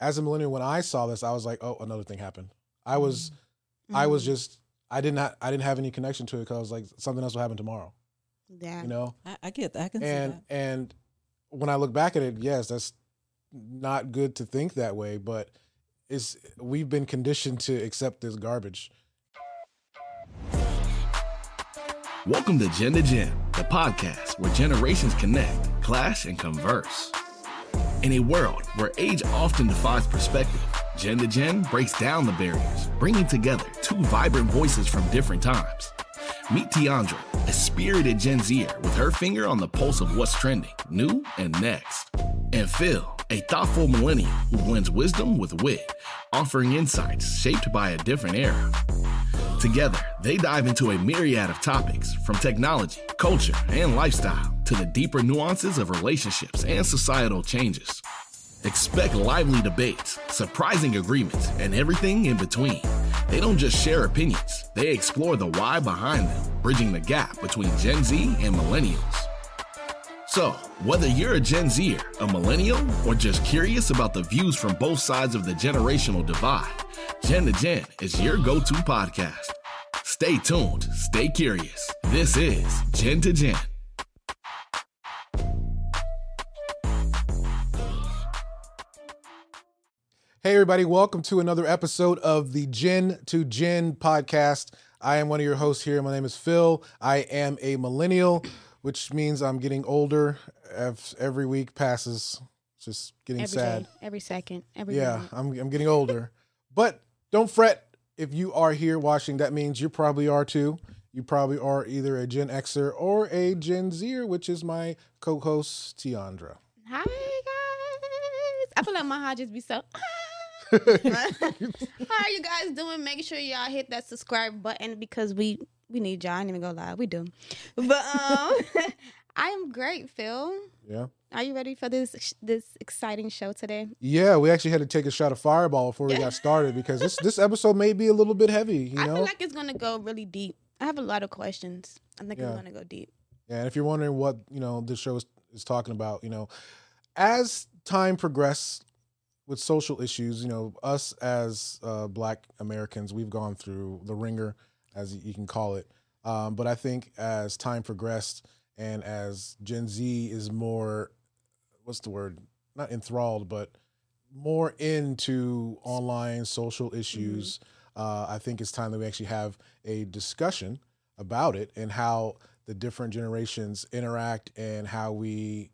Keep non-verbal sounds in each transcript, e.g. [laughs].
as a millennial, when I saw this, I was like, oh, another thing happened. I was, I was Mm-hmm. just, I did not, I didn't have any connection to it because I was like, something else will happen tomorrow. yeah. You know, I, I get that. I can and see that. and when I look back at it, yes, that's not good to think that way, but it's we've been conditioned to accept this garbage. Welcome to Gen to Gen, the podcast where generations connect, clash, and converse. In a world where age often defies perspective, Gen to Gen breaks down the barriers, bringing together two vibrant voices from different times. Meet Teondra, a spirited Gen Zer with her finger on the pulse of what's trending, new and next. And Phil, a thoughtful millennial who blends wisdom with wit, offering insights shaped by a different era. Together, they dive into a myriad of topics from technology, culture, and lifestyle to the deeper nuances of relationships and societal changes. Expect lively debates, surprising agreements, and everything in between. They don't just share opinions, they explore the why behind them, bridging the gap between Gen Z and millennials. So, whether you're a Gen Zer, a millennial, or just curious about the views from both sides of the generational divide, Gen to Gen is your go to podcast. Stay tuned, stay curious. This is Gen to Gen. Hey, everybody, welcome to another episode of the Gen to Gen podcast. I am one of your hosts here. My name is Phil. I am a millennial, which means I'm getting older as every week passes. It's just getting Every sad. day, every second, every Yeah. I'm, I'm getting older. But don't fret if you are here watching. That means you probably are too. You probably are either a Gen Xer or a Gen Zer, which is my co host, Teondra. Hi guys. I feel like my heart just be so. How are you guys doing? Make sure y'all hit that subscribe button because we we need y'all. I ain't even go live. We do. But um, [laughs] I am great, Phil. Yeah. Are you ready for this this exciting show today? Yeah, we actually had to take a shot of fireball before we got started because this this episode may be a little bit heavy, you I know. feel like it's gonna go really deep. I have a lot of questions. I think Yeah. it's gonna go deep. Yeah, and if you're wondering what you know this show is, is talking about, you know, as time progressed with social issues, you know, us as uh, Black Americans, we've gone through the ringer, as you can call it. Um, but I think as time progressed and as Gen Z is more, what's the word? Not enthralled, but more into online social issues. Uh, I think it's time that we actually have a discussion about it and how the different generations interact and how we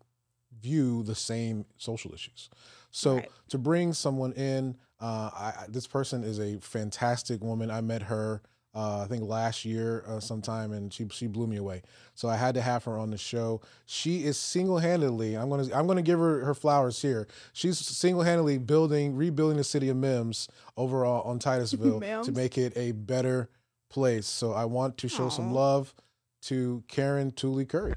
view the same social issues. So Right. to bring someone in, uh, I, this person is a fantastic woman. I met her, uh, I think last year uh, sometime, and she she blew me away. So I had to have her on the show. She is single handedly. I'm gonna I'm gonna give her her flowers here. She's single handedly building rebuilding the city of Mims overall on [laughs] Titusville to make it a better place. So I want to show some love to Karen Tooley Curry.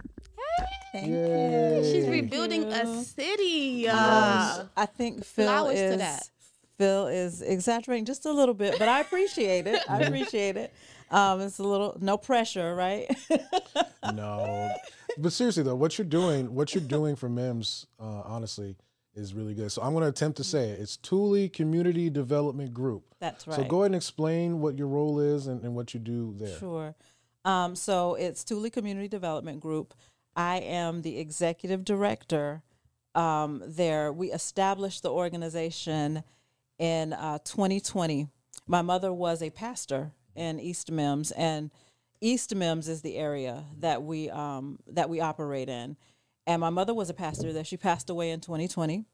Thank Yay. She's Thank rebuilding a city. Uh, I think Phil Flowers to is that. Phil is exaggerating just a little bit, but I appreciate it. I appreciate it. Um, it's a little no pressure, right? [laughs] no, but seriously though, what you're doing, what you're doing for Mims, uh, honestly, is really good. So I'm going to attempt to say it. It's Tooley Community Development Group. That's right. So go ahead and explain what your role is and, and what you do there. Sure. Um, so it's Tooley Community Development Group. I am the executive director um, there. We established the organization in uh, 2020. My mother was a pastor in East Mims, and East Mims is the area that we um, that we operate in. And my mother was a pastor there. She passed away in 2020.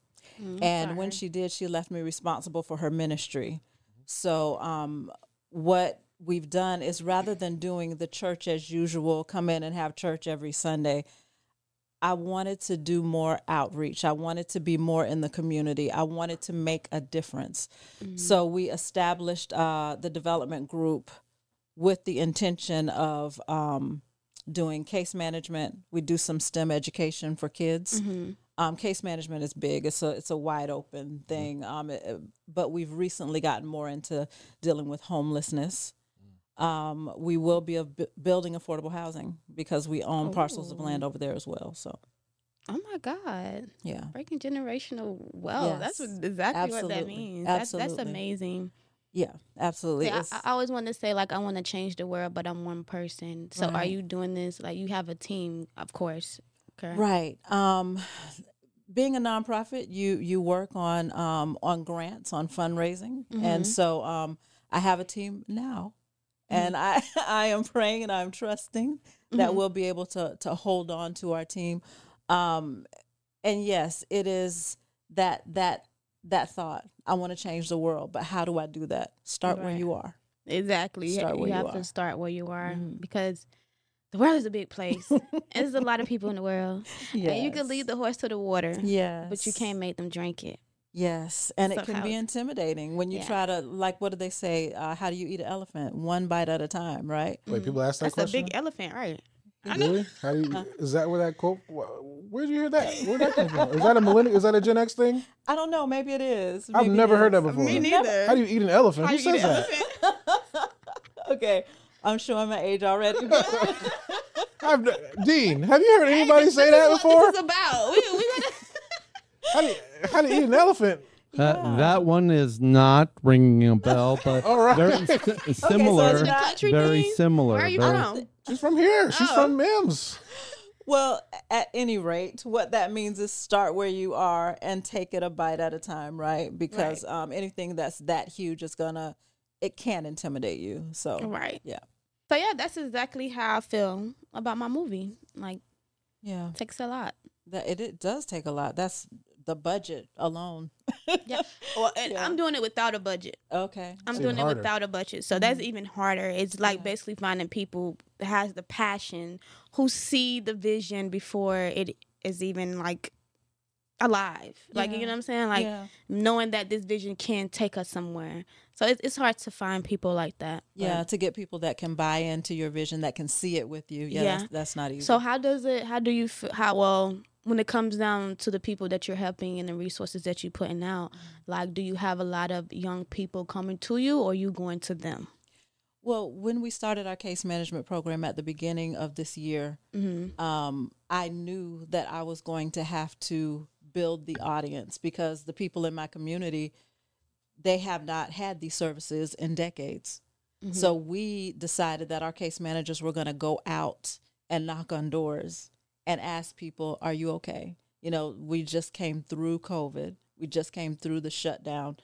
and when she did, she left me responsible for her ministry. So, um, what we've done is rather than doing the church as usual, come in and have church every Sunday, I wanted to do more outreach. I wanted to be more in the community. I wanted to make a difference. So, we established uh, the development group with the intention of um, doing case management. We do some STEM education for kids. Um, case management is big. It's a it's a wide open thing. Um, it- it- but we've recently gotten more into dealing with homelessness. Um, we will be building affordable housing because we own parcels of land over there as well. So Oh my God. Yeah. Breaking generational wealth. That's Yes. what, exactly what that Absolutely. means. That's, that's amazing. Yeah, absolutely. Yeah, I, I always want to say like I want to change the world, but I'm one person. So are you doing this? Like you have a team, of course. Okay. Right. Um, being a nonprofit, you you work on um, on grants, on fundraising, and Mhm. so um, I have a team now, and I [laughs] I am praying and I'm trusting that Mhm. we'll be able to to hold on to our team. Um, and yes, it is that that that thought. I want to change the world, but how do I do that? Start where you are. Exactly. Start you where you have are. to start where you are Mhm. because the world is a big place. there's a lot of people in the world. And you can lead the horse to the water, Yes. but you can't make them drink it. Yes, and So it can how- be intimidating when you Yeah. try to like. What do they say? Uh, how do you eat an elephant? One bite at a time, right? Wait, people ask that That's question. That's a big elephant, right? I. Really? How do you, is that where that quote? Where did you hear that? Where'd that come from? Is that a millennial? Is that a Gen X thing? I don't know. Maybe it is. I've never heard that before. Me neither. How do you eat an elephant? How Who you eat says an that? elephant? [laughs] okay, I'm showing my age already. [laughs] I've, Dean, have you heard anybody say that This is before? what this is about. We, we gonna, How do you, how do you eat an elephant? That Yeah. that one is not ringing a bell, [laughs] but All right. very si- [laughs] similar. it's not- country very thing? similar. Where are you very- from? She's from here. She's Oh. from Mims. well, at any rate, what that means is start where you are and take it a bite at a time, right? Because um, anything that's that huge is gonna, it can intimidate you. So right. yeah, So yeah, that's exactly how I feel about my movie. Like, yeah, takes a lot. that it, it does take a lot. That's the budget alone. Yeah. [laughs] Well, and Yeah. I'm doing it without a budget. Okay. I'm It's doing it without a budget. So that's Mm-hmm. even harder. It's like Yeah. basically finding people that has the passion who see the vision before it is even like alive. Like you know what I'm saying? Like yeah. knowing that this vision can take us somewhere. So it's it's hard to find people like that. but- Yeah, to get people that can buy into your vision, that can see it with you. Yeah, Yeah. That's, that's not easy. So how does it? How do you? f- How well when it comes down to the people that you're helping and the resources that you're putting out? Like, do you have a lot of young people coming to you, or you going to them? well, when we started our case management program at the beginning of this year, Mm-hmm. um, I knew that I was going to have to build the audience because the people in my community, they have not had these services in decades. So we decided that our case managers were going to go out and knock on doors and ask people, "Are you okay?" You know, we just came through COVID. We just came through the shutdown.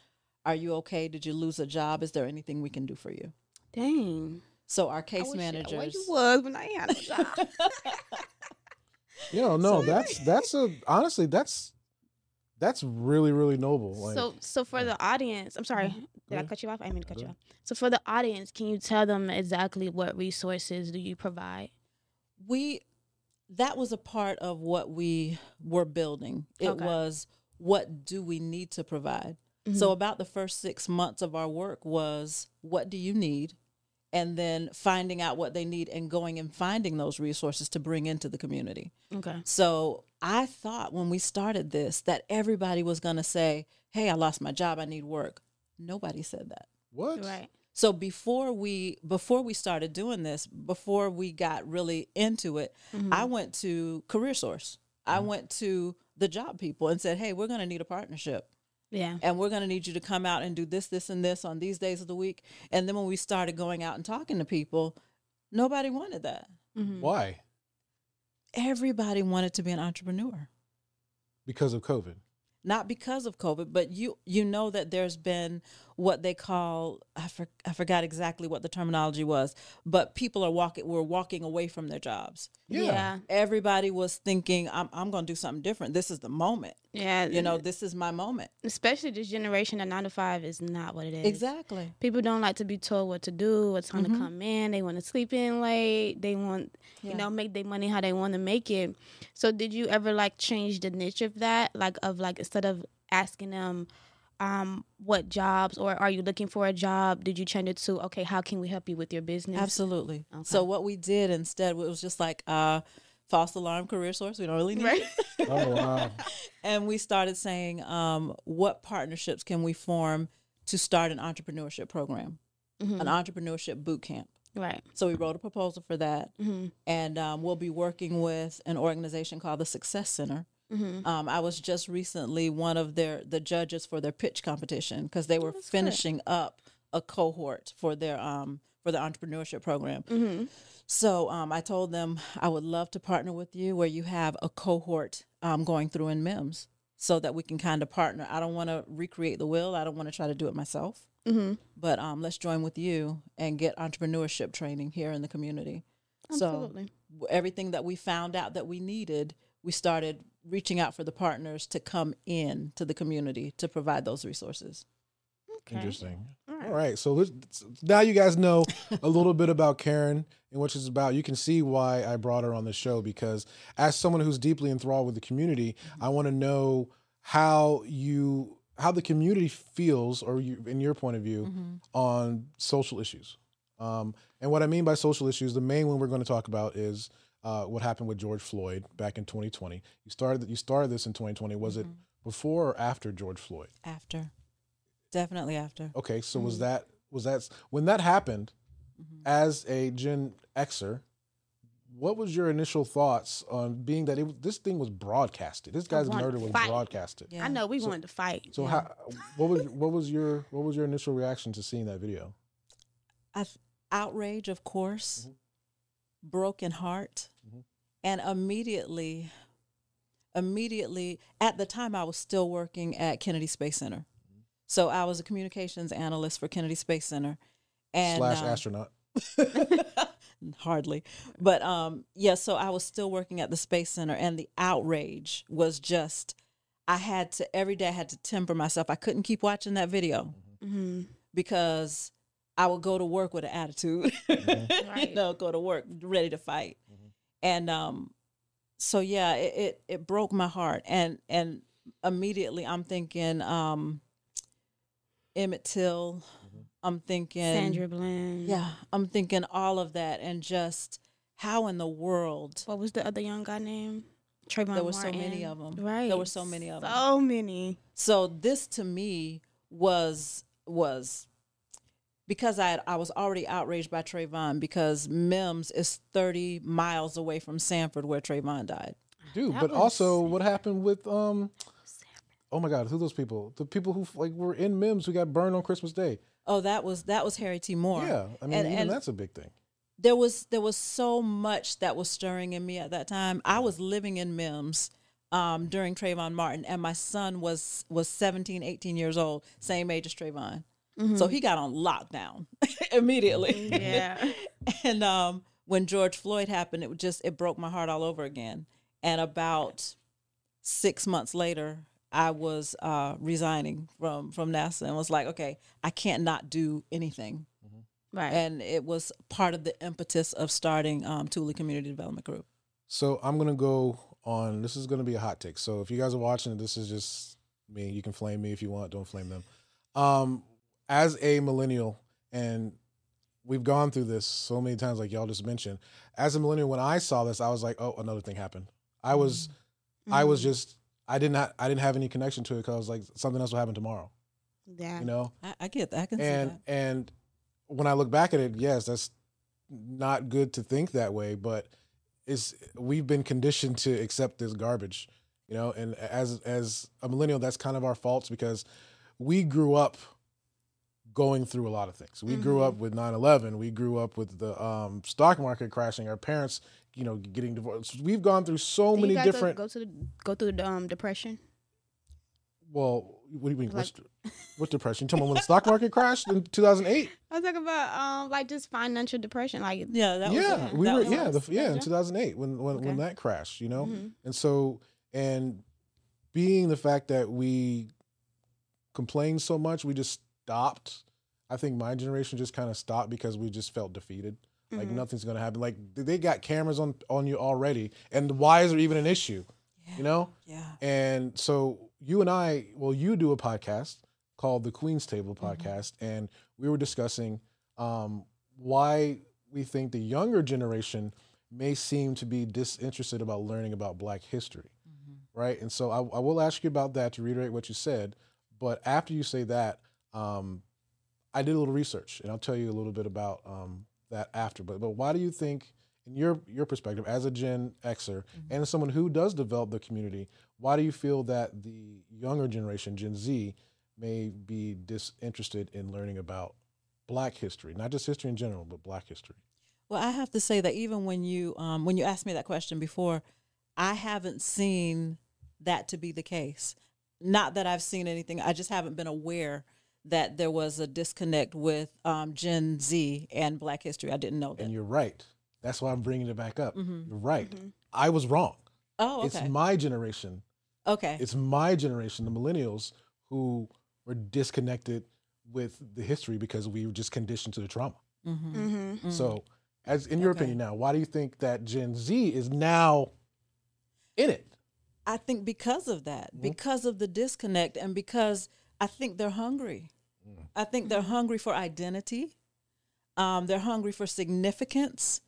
Are you okay? Did you lose a job? Is there anything we can do for you? Dang. So our case wish I- Where managers. you was when I had a job. [laughs] [laughs] You know, no, that's [laughs] that's a honestly that's that's really really noble. Like, so, so for the audience, I'm sorry, mm-hmm. did I cut you off? I mean to cut you off. So for the audience, can you tell them exactly what resources do you provide? we that was a part of what we were building. It Okay. was what do we need to provide? Mm-hmm. So about the first 6 months of our work was what do you need? And then finding out what they need and going and finding those resources to bring into the community. Okay. So I thought when we started this that everybody was going to say, "Hey, I lost my job, I need work." Nobody said that. what? Right. So before we before we started doing this, before we got really into it, Mm-hmm. I went to Career Source. I went to the job people and said, "Hey, we're going to need a partnership." Yeah. And we're going to need you to come out and do this, this, and this on these days of the week. And then when we started going out and talking to people, nobody wanted that. Mhm. Why? Everybody wanted to be an entrepreneur. Because of COVID. not because of COVID, but you you know that there's been what they call I, for, I forgot exactly what the terminology was, but people are walking were walking away from their jobs. Yeah. Yeah. Everybody was thinking, I'm I'm going to do something different. This is the moment. Yeah. You know, this is my moment. especially this generation of nine to five is not what it is. Exactly. People don't like to be told what to do, what time to come in. They want to sleep in late. They want, Yeah. you know, make their money how they want to make it. So, did you ever like change the niche of that? Like, of like instead of asking them, um, what jobs or are you looking for a job? Did you change it to okay, how can we help you with your business? Absolutely. Okay. So what we did instead was just like uh false alarm career source. We don't really need Right. it. [laughs] Oh wow. [laughs] and we started saying um, what partnerships can we form to start an entrepreneurship program Mhm. an entrepreneurship boot camp Right. so we wrote a proposal for that hmm and um, we'll be working with an organization called the success center Mm-hmm. Um, I was just recently one of their the judges for their pitch competition because they were that's good. finishing up a cohort for their um for the entrepreneurship program. Mm-hmm. So um, I told them I would love to partner with you where you have a cohort um, going through in Mims so that we can kind of partner. I don't want to recreate the wheel. I don't want to try to do it myself. Mm-hmm. But um, let's join with you and get entrepreneurship training here in the community. Absolutely. So everything that we found out that we needed, we started reaching out for the partners to come in to the community to provide those resources. Okay. Interesting. All right. All right. So let's, now you guys know a little bit about Karen and what she's about. You can see why I brought her on the show because as someone who's deeply enthralled with the community, I want to know how you how the community feels or you, in your point of view on social issues. Um, and what I mean by social issues, the main one we're going to talk about is uh, what happened with George Floyd back in 2020. You started you started this in 2020. Was it before or after George Floyd? After, definitely after. Okay, so Mm-hmm. was that was that when that happened Mm-hmm. as a Gen Xer? What was your initial thoughts on being that it, this thing was broadcasted? This guy's murder was fight. broadcasted. Yeah. I know we wanted to fight. So how what was what was your what was your initial reaction to seeing that video? I outrage, of course, Mm-hmm. Broken heart, and immediately, immediately at the time I was still working at Kennedy Space Center, Mm-hmm. so I was a communications analyst for Kennedy Space Center, and Slash um, astronaut. [laughs] [laughs] hardly, but um, yeah. So I was still working at the Space Center, and the outrage was just. I had to every day. I had to temper myself. I couldn't keep watching that video Mm-hmm. because I would go to work with an attitude, [laughs] Right. you know, go to work ready to fight, and um, so yeah, it, it it broke my heart, and and immediately I'm thinking um, Emmett Till, I'm thinking Sandra Bland. yeah, I'm thinking all of that, and just how in the world What was the other young guy name? Trayvon There were so many of them. Right. There were so many of them. So many. So this to me was was because I had, I was already outraged by Trayvon because Mims is 30 miles away from Sanford where Trayvon died. Dude, That but was- also what happened with um Oh my god, who those people? The people who like were in Mims who got burned on Christmas Day. Oh, that was that was Harry T. Moore. Yeah. I mean And- even and- that's a big thing. there was there was so much that was stirring in me at that time. I was living in Mims um, during Trayvon Martin, and my son was was 17, 18 years old, same age as Trayvon. So he got on lockdown [laughs] immediately. Yeah. [laughs] and um, when George Floyd happened, it just it broke my heart all over again. And about six months later, I was uh, resigning from from NASA and was like, okay, I can't not do anything Right. and it was part of the impetus of starting um, Tooley Community Development Group. So I'm gonna go on. This is gonna be a hot take. So if you guys are watching, this is just me. You can flame me if you want. Don't flame them. Um, as a millennial, and we've gone through this so many times, like y'all just mentioned. As a millennial, when I saw this, I was like, oh, another thing happened. I was, mm-hmm. I was mm-hmm. just, I did not, I didn't have any connection to it because I was like, something else will happen tomorrow. yeah. You know, I, I get that. I can and see that. and when I look back at it, yes, that's not good to think that way, but it's we've been conditioned to accept this garbage, you know. And as as a millennial, that's kind of our faults because we grew up going through a lot of things. We grew up with 9/11. We grew up with the um, stock market crashing. Our parents, you know, getting divorced. We've gone through so Did many you guys go- different. go, to the go through the um depression. well, what do you mean? what's, [laughs] what depression? You talking about when the stock market crashed in 2008? I was talking about um like just financial depression. Like Yeah, that was yeah, it. we That were was yeah, the, yeah, in 2008 when when, when that crashed, you know, Mhm. and so and being the fact that we complained so much, we just stopped. I think my generation just kind of stopped because we just felt defeated. Like Mhm. nothing's gonna happen. Like they got cameras on on you already, and why is there even an issue? You know, Yeah. and so you and I, well, you do a podcast called the Queen's Table Mm-hmm. podcast, and we were discussing um, why we think the younger generation may seem to be disinterested about learning about Black history, Mm-hmm. right? And so I, I will ask you about that to reiterate what you said, but after you say that, um, I did a little research, and I'll tell you a little bit about um, that after. But but why do you think? in your your perspective as a Gen Xer Mm-hmm. and as someone who does develop the community, why do you feel that the younger generation, Gen Z, may be disinterested in learning about Black history, not just history in general, but Black history? Well, I have to say that even when you um, when you asked me that question before, I haven't seen that to be the case. Not that I've seen anything. I just haven't been aware that there was a disconnect with um, Gen Z and Black history. I didn't know that. And you're right. That's why I'm bringing it back up. Mm-hmm. You're right. Mm-hmm. I was wrong. oh, okay. It's my generation. okay. It's my generation, the millennials, who were disconnected with the history because we were just conditioned to the trauma. Mm-hmm. mm-hmm. So, as in your Okay. opinion now, why do you think that Gen Z is now in it? I think because of that, because of the disconnect, and because I think they're hungry. I think they're hungry for identity. Um, they're hungry for significance,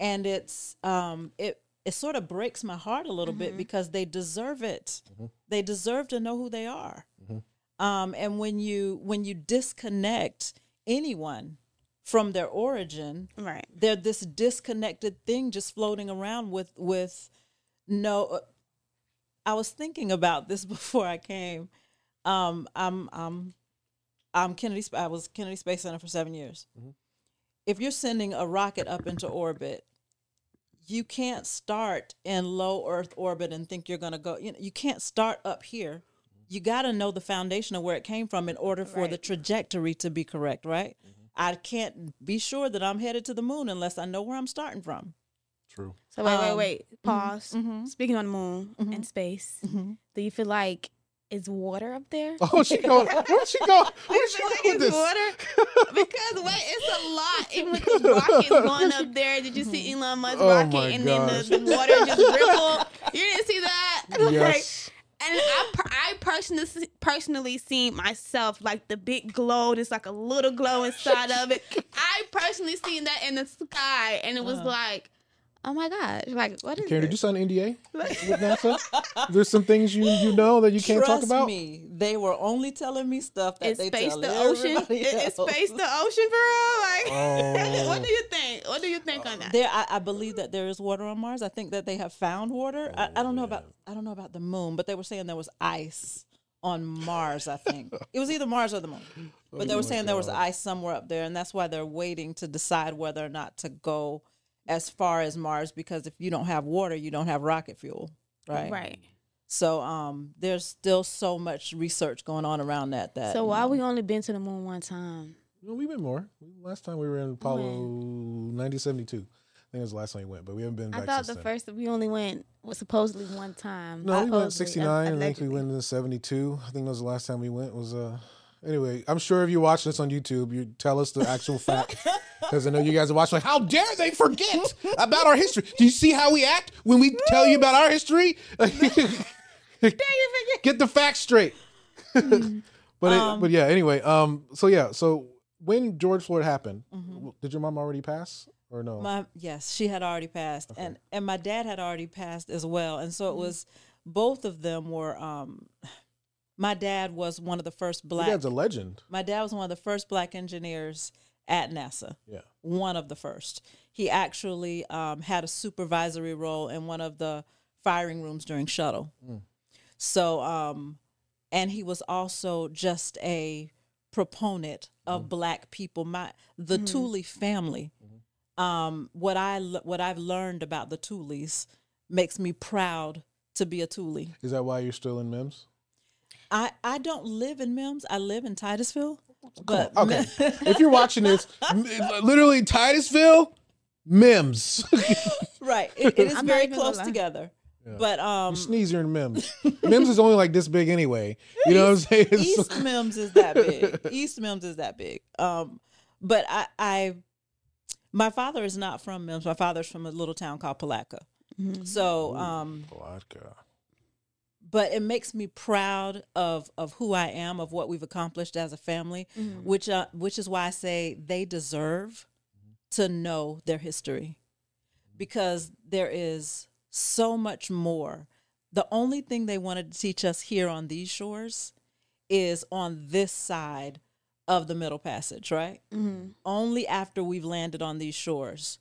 and it's um, it it sort of breaks my heart a little bit because they deserve it. They deserve to know who they are. Um, and when you when you disconnect anyone from their origin, Right. they're this disconnected thing just floating around with with no uh, I was thinking about this [laughs] before I came. Um, I'm I'm I'm Kennedy. I was Kennedy Space Center for seven years. If you're sending a rocket up into orbit, you can't start in low Earth orbit and think you're going to go. You know, you can't start up here. You got to know the foundation of where it came from in order for the trajectory to be correct, right? I can't be sure that I'm headed to the moon unless I know where I'm starting from. True. So wait, wait, Um, wait. Pause. mhm. Speaking on the moon and space, Mhm. do you feel like is water up there? Oh, she going. Where'd she go? Where'd she go [laughs] with this? water? [laughs] Because wait, it's a lot. Even with the rockets going up there, did you see oh Elon Musk Oh rocket and gosh. then the, the water just rippled? You didn't see that? [laughs] Yes. Like, and I, I personally personally seen myself like the big glow. There's like a little glow inside of it. I personally seen that in the sky, and it was uh-huh. like, oh my gosh, like what is Karen, did you this? sign an NDA [laughs] with NASA? There's some things you you know that you can't Trust talk about. me, they were only telling me stuff that It's they space tell the ocean. everybody It's else. space the ocean for real. Like, Oh. [laughs] what do you think? What do you think on that? There, I, I believe that there is water on Mars. I think that they have found water. I, I don't know oh, about I don't know about the moon, but they were saying there was ice on Mars. I think it was either Mars or the moon, [laughs] oh but they were saying there was ice somewhere up there, and that's why they're waiting to decide whether or not to go as far as Mars. Because if you don't have water, you don't have rocket fuel, right? Right. So, um, there's still so much research going on around that. That So you why know. we only been to the moon one time? No, we've been more. Last time we were in Apollo 1972. I think it was the last time we went, but we haven't been I back thought since the then. first we only went was supposedly one time. No, we went 69, and I think we went in 72. I think that was the last time we went. Was uh, anyway. I'm sure if you're watching this on YouTube, you tell us the actual fact [laughs] because I know you guys are watching. Like, how dare they forget about our history? Do you see how we act when we tell you about our history? [laughs] Get the facts straight. [laughs] but it, but yeah. Anyway, um. So yeah. So when George Floyd happened, w- did your mom already pass or no? My yes, she had already passed, and and my dad had already passed as well, and so it was both of them were. um My dad was one of the first Your black. dad's a legend. my dad was one of the first black engineers at NASA. Yeah. One of the first. He actually um, had a supervisory role in one of the firing rooms during shuttle. So, um, and he was also just a proponent of black people. My the Tooley family. Um, what I what I've learned about the Tooleys makes me proud to be a Tooley. Is that why you're still in Mims? I I don't live in Mims. I live in Titusville. But Okay. [laughs] if you're watching this, literally Titusville, Mims. [laughs] right, it, it is I'm very close gonna lie. together. But um, you sneeze, you're in Mims. [laughs] Mims is only like this big anyway. You know what I'm saying? It's- East Mims is that big. East Mims is that big. Um, but I, I, my father is not from Mims. My father's from a little town called Palatka. So, um, Vodka. But it makes me proud of of who I am, of what we've accomplished as a family, which uh, which is why I say they deserve to know their history because there is so much more. The only thing they wanted to teach us here on these shores is on this side of the Middle Passage, right? Only after we've landed on these shores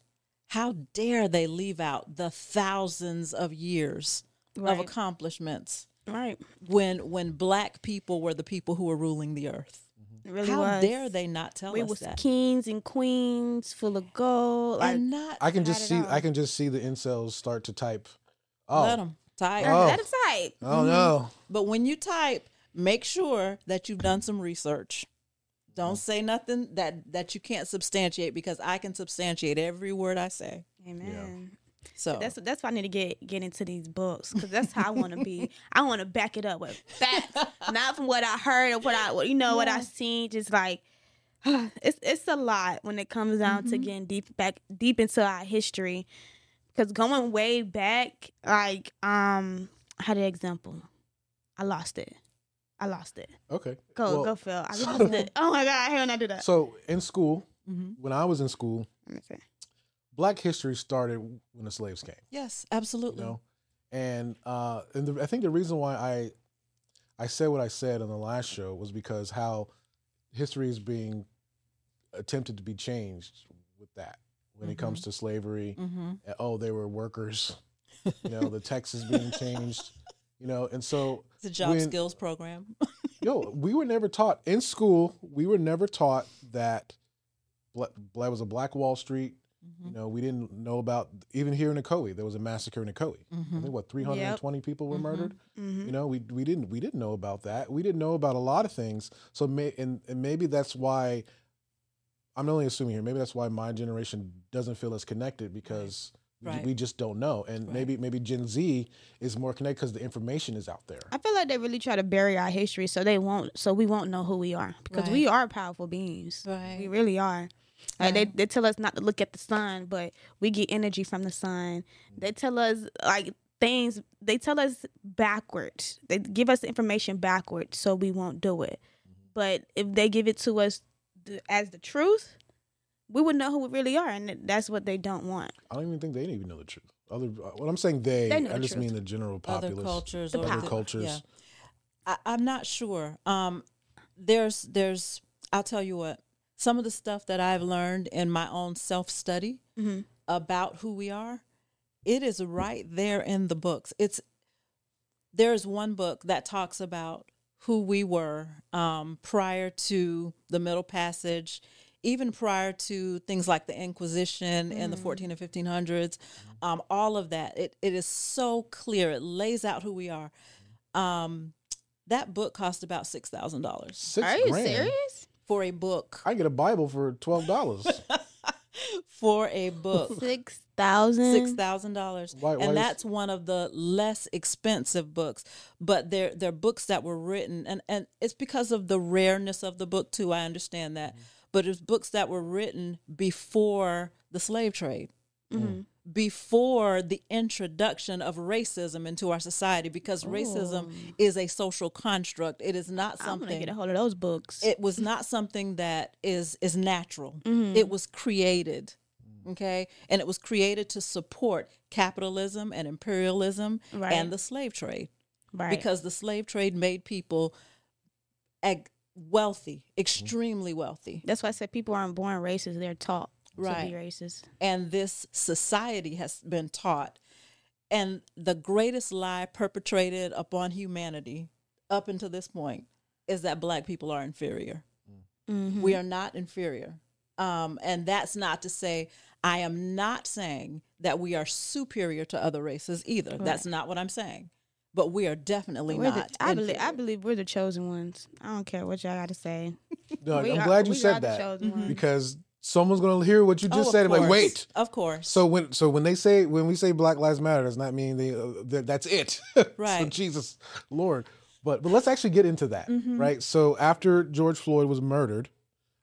how dare they leave out the thousands of years of accomplishments Right. when when black people were the people who were ruling the earth? It really how was. dare they not tell We us was that? kings and queens full of gold. Like, and not I can just see. I can just see the incels start to type. Oh, let them type. Oh. them type. oh no! But when you type, make sure that you've done some research. Don't Mm-hmm. say nothing that that you can't substantiate because I can substantiate every word I say. Amen. So That's that's why I need to get get into these books because that's how I want to be. [laughs] I want to back it up with facts, not from what I heard or what I you know what I seen. Just like [sighs] it's it's a lot when it comes down to getting deep back deep into our history. Because going way back, like um, I had an example. I lost it. I lost it. Okay. Go Well, go Phil. I lost it. [laughs] Oh my god! I hate when I do that. So in school, Mhm. when I was in school, Let me see. Black history started when the slaves came. yes, You absolutely. know, and uh, and the, I think the reason why I I said what I said on the last show was because how history is being attempted to be changed with that when it comes to slavery. hmm and, Oh, they were workers. [laughs] You know, the text is being changed. You know, and so It's a job when- skills program. [laughs] yo, we were never taught in school. We were never taught that black was a Black Wall Street. Mm-hmm. You know, we didn't know about even here in Ocoee, there was a massacre in Ocoee. I Mm-hmm. think what 320 people were murdered. Mhm. You know, we we didn't we didn't know about that. We didn't know about a lot of things. So may and, and maybe that's why I'm only assuming here. Maybe that's why my generation doesn't feel as connected because we- Right. we just don't know. And Right. maybe maybe Gen Z is more connected because the information is out there. I feel like they really try to bury our history so they won't so we won't know who we are because we are powerful beings. Right. We really are. Like they, Right. they tell us not to look at the sun, but we get energy from the sun. They tell us like things they tell us backwards. They give us the information backwards so we won't do it. But if they give it to us th- as the truth, we would know who we really are and that's what they don't want. I don't even think they even know the truth. Other when I'm saying they, They know I the just truth. mean the general populace. Other cultures, The or the- cultures. Yeah. I, I'm not sure. Um, there's, there's. I'll tell you what. Some of the stuff that I've learned in my own self study Mhm. about who we are, it is right there in the books. It's there's one book that talks about who we were um, prior to the Middle Passage, even prior to things like the Inquisition in the 14 and 1500s. Um, all of that, it, it is so clear. It lays out who we are. Um, that book cost about six thousand dollars Six are you grand. serious? For a book. I get a Bible for twelve dollars. [laughs] For a book. Six thousand. six thousand dollars, Why- why is- and that's one of the less expensive books. But they're they're books that were written, and and it's because of the rareness of the book too. I understand that, but it's books that were written before the slave trade, Mm-hmm. Before the introduction of racism into our society, because racism is a social construct. It is not something I'm gonna something get a hold of those books. it was not something that is is natural Mm-hmm. it was created okay and it was created to support capitalism and imperialism Right. and the slave trade right. because the slave trade made people ag- wealthy extremely wealthy That's why I said people aren't born racist; they're taught to Right. be racist. and this society has been taught and the greatest lie perpetrated upon humanity up until this point is that black people are inferior Mm-hmm. we are not inferior um, and that's not to say i am not saying that we are superior to other races either that's not what i'm saying but we are definitely We're the- not I believe. I believe we're the chosen ones. I don't care what y'all got to say. No, I'm are- glad you we are said the that chosen ones. because someone's gonna hear what you Oh, just of said and like, wait. of course So when so when they say when we say Black Lives Matter, does not mean they uh, that, that's it. [laughs] so Right. Jesus, Lord. But but let's actually get into that, Mm-hmm. right? So after George Floyd was murdered,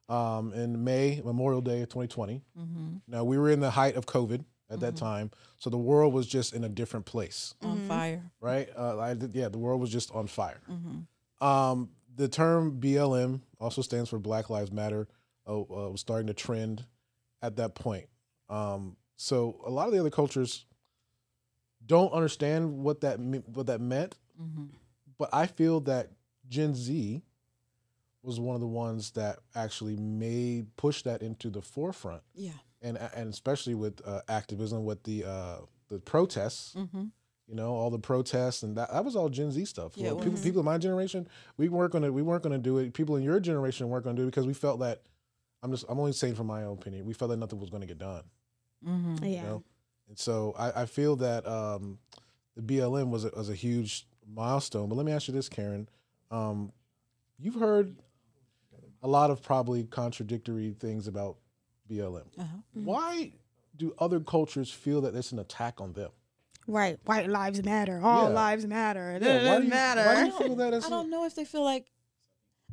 um, in May Memorial Day of 2020. Mm-hmm. Now we were in the height of COVID at that time, so the world was just in a different place, on fire right? Uh, I did, yeah, the world was just on fire. Mm-hmm. Um, the term BLM also stands for Black Lives Matter. Uh, uh, was starting to trend at that point. Um, so a lot of the other cultures don't understand what that what that meant, Mm-hmm. but I feel that Gen Z was one of the ones that actually made push that into the forefront yeah and and especially with uh, activism, with the uh, the protests. Mm-hmm. You know, all the protests and that, that was all Gen Z stuff. Yeah, people, people of my generation, we weren't gonna we weren't gonna do it. People in your generation weren't gonna do it because we felt that I'm just I'm only saying from my own opinion. We felt that nothing was gonna get done. Mm-hmm. Yeah. You know? And so I, I feel that um, the BLM was a, was a huge milestone. But let me ask you this, Karen. Um, you've heard a lot of probably contradictory things about BLM. Uh-huh. Why do other cultures feel that it's an attack on them? Right. White lives matter. All Yeah. lives matter. It Yeah, why doesn't do you- matter. why do you feel that it's [laughs] I don't know if they feel like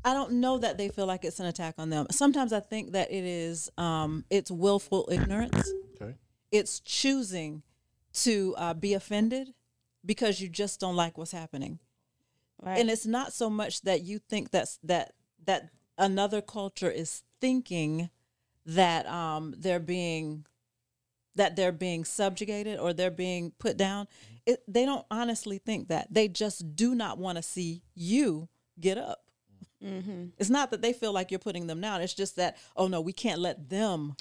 I don't know that they feel like it's an attack on them. Sometimes I think that it is um it's willful ignorance. okay? It's choosing to uh, be offended because you just don't like what's happening. Right. And it's not so much that you think that's that that another culture is thinking that um they're being that they're being subjugated or they're being put down. It, they don't honestly think that. They just do not want to see you get up. Mm-hmm. It's not that they feel like you're putting them down. It's just that, oh no, we can't let them.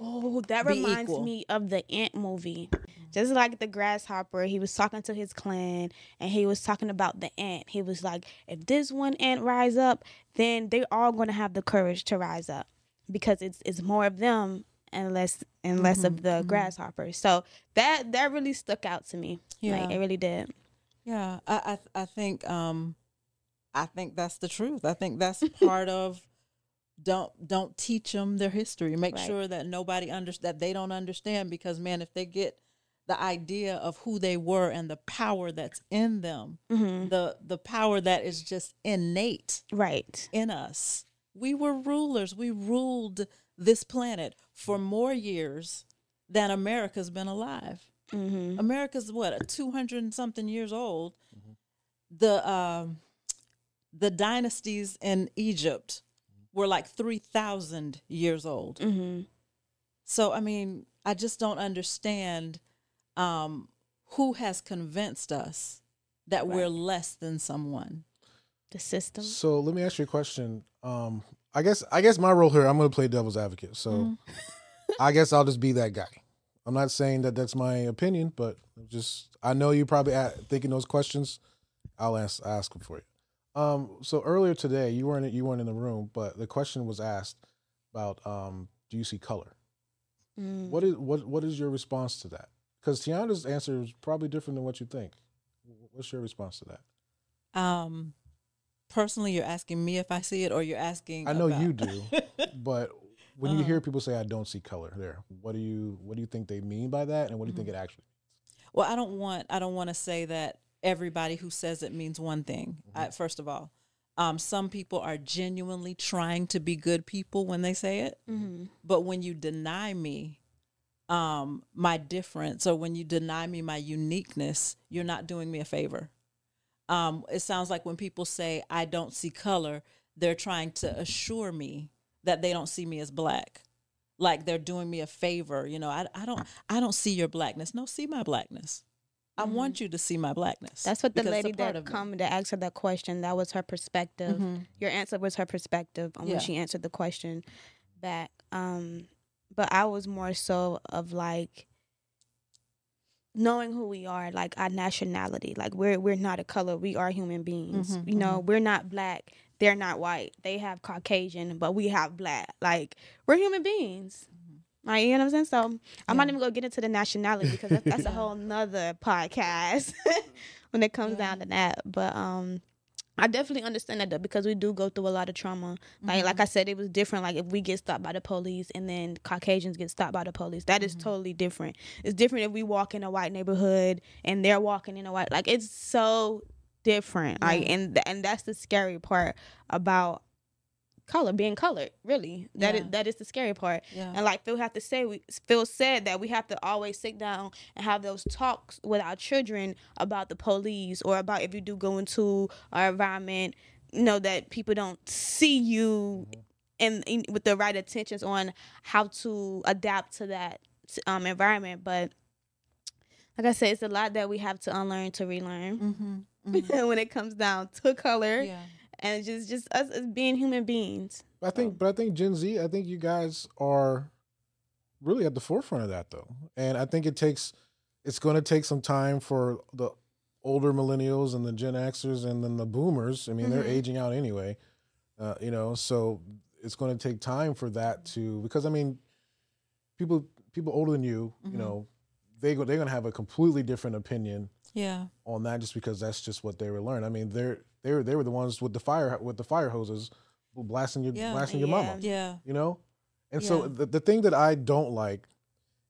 Oh, that reminds equal. me of the Ant movie. Just like the grasshopper, he was talking to his clan and he was talking about the ant. He was like, if this one ant rise up, then they're all going to have the courage to rise up because it's it's more of them and less and less of the grasshoppers. So that that really stuck out to me. Yeah. Like, it really did. Yeah, I I, I think um, I think that's the truth. I think that's [laughs] part of don't don't teach them their history. Make Right. sure that nobody under that they don't understand because man, if they get the idea of who they were and the power that's in them, hmm the the power that is just innate Right. in us. We were rulers. We ruled this planet for more years than America's been alive. hmm America's what, a two hundred and something years old. The um, the dynasties in Egypt were like three thousand years old. hmm So I mean, I just don't understand um, who has convinced us that we're less than someone. The system. So let me ask you a question. Um, I guess I guess my role here, I'm going to play devil's advocate. So Mm-hmm. [laughs] I guess I'll just be that guy. I'm not saying that that's my opinion, but just I know you probably a thinking those questions. I'll ask ask them for you. Um, so earlier today, you weren't you weren't in the room, but the question was asked about um, do you see color? Mm. What is what what is your response to that? Because Tiana's answer is probably different than what you think. What's your response to that? Um, personally, you're asking me if I see it, or you're asking. I know about- you do, [laughs] but when you hear people say I don't see color there, what do you what do you think they mean by that, and what do you think it actually? Well, I don't want I don't want to say that everybody who says it means one thing. I, first of all, um, some people are genuinely trying to be good people when they say it, hmm but when you deny me um, my difference or when you deny me my uniqueness, you're not doing me a favor. Um, it sounds like when people say I don't see color, they're trying to assure me that they don't see me as black. Like they're doing me a favor, you know. I, I don't I don't see your blackness. No, see my blackness. I want you to see my blackness. That's what the because it's a lady that come to ask her that question. That was her perspective. Mhm. Your answer was her perspective on Yeah. when she answered the question back. Um, but I was more so of like knowing who we are, like our nationality. Like we're we're not a color. We are human beings. Mhm, You know, we're not black. They're not white. They have Caucasian, but we have black. Like we're human beings. Like, you know what I'm saying? So I'm not even gonna get into the nationality because that's, that's a [laughs] whole nother podcast [laughs] when it comes down to that. But um I definitely understand that though because we do go through a lot of trauma. Like like I said, it was different. Like if we get stopped by the police and then Caucasians get stopped by the police, that is totally different. It's different if we walk in a white neighborhood and they're walking in a white. Like it's so different. Like Yeah. and and that's the scary part about color being colored. Really, that is Yeah. that is the scary part. Yeah. And like Phil have to say, we Phil said that we have to always sit down and have those talks with our children about the police or about if you do go into our environment, you know that people don't see you and in, with the right intentions on how to adapt to that um environment. But like I said, it's a lot that we have to unlearn to relearn Mm-hmm. [laughs] when it comes down to color Yeah. And just just us as being human beings. I think, but I think Gen Z. I think you guys are really at the forefront of that though. And I think it takes it's going to take some time for the older millennials and the Gen Xers and then the boomers. I mean, they're Mhm. aging out anyway. Uh, you know, so it's going to take time for that to because I mean, people people older than you, Mhm. you know, they go they're going to have a completely different opinion Yeah. on that just because that's just what they were learned. I mean, they're they were they were the ones with the fire with the fire hoses blasting your Yeah. blasting your Yeah. mama Yeah. you know and so the, the thing that i don't like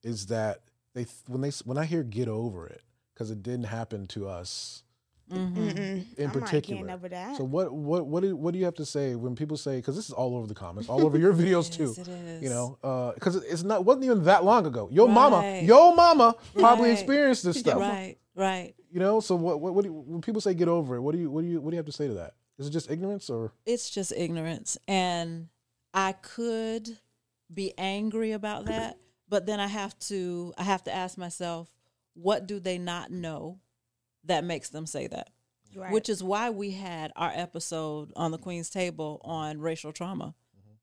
is that they when they when i hear get over it because it didn't happen to us hmm Mm-mm. in I'm not particular over that. so what what what do, what do you have to say when people say because this is all over the comments all over your [laughs] videos too Yes, it is. you know because it's not wasn't even that long ago your mama your mama probably Right. experienced this stuff Right. Right. you know so what what, what do you, when people say get over it what do you what do you what do you have to say to that is it just ignorance or It's just ignorance, and I could be angry about that, but then I have to I have to ask myself, what do they not know that makes them say that? Right. Which is why we had our episode on the Queen's Table on racial trauma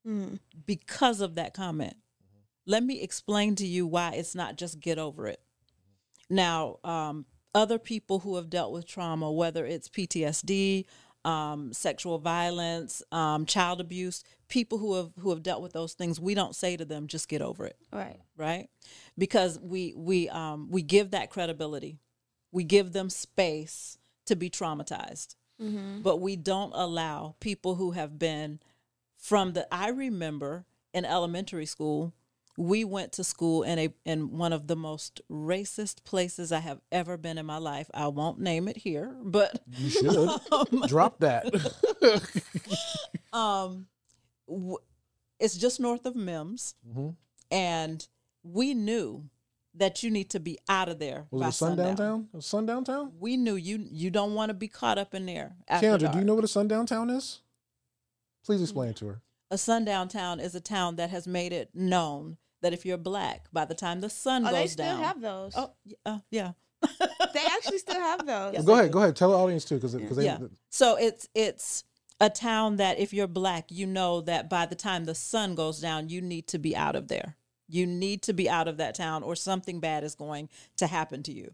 Mhm. because of that comment. Let me explain to you why it's not just get over it. Now, um, other people who have dealt with trauma, whether it's PTSD, um, sexual violence, um, child abuse, people who have who have dealt with those things, we don't say to them, "Just get over it." right. right? Because we we um we give that credibility, we give them space to be traumatized, Mm-hmm. but we don't allow people who have been from the. I remember in elementary school, we went to school in a in one of the most racist places I have ever been in my life. I won't name it here, but you should [laughs] drop that [laughs] um, w- it's just north of Mims, Mhm. and we knew that you need to be out of there. was by it sundown town sundown town We knew you you don't want to be caught up in there. Kendra, do you know what a sundown town is please explain it to her a sundown town is a town that has made it known that if you're black, by the time the sun Oh, goes down, they still down, have those. oh uh, yeah, [laughs] They actually still have those. Yes, go ahead do. go ahead tell the audience too because because yeah. So it's it's a town that if you're black, you know that by the time the sun goes down, you need to be out of there. You need to be out of that town, or something bad is going to happen to you.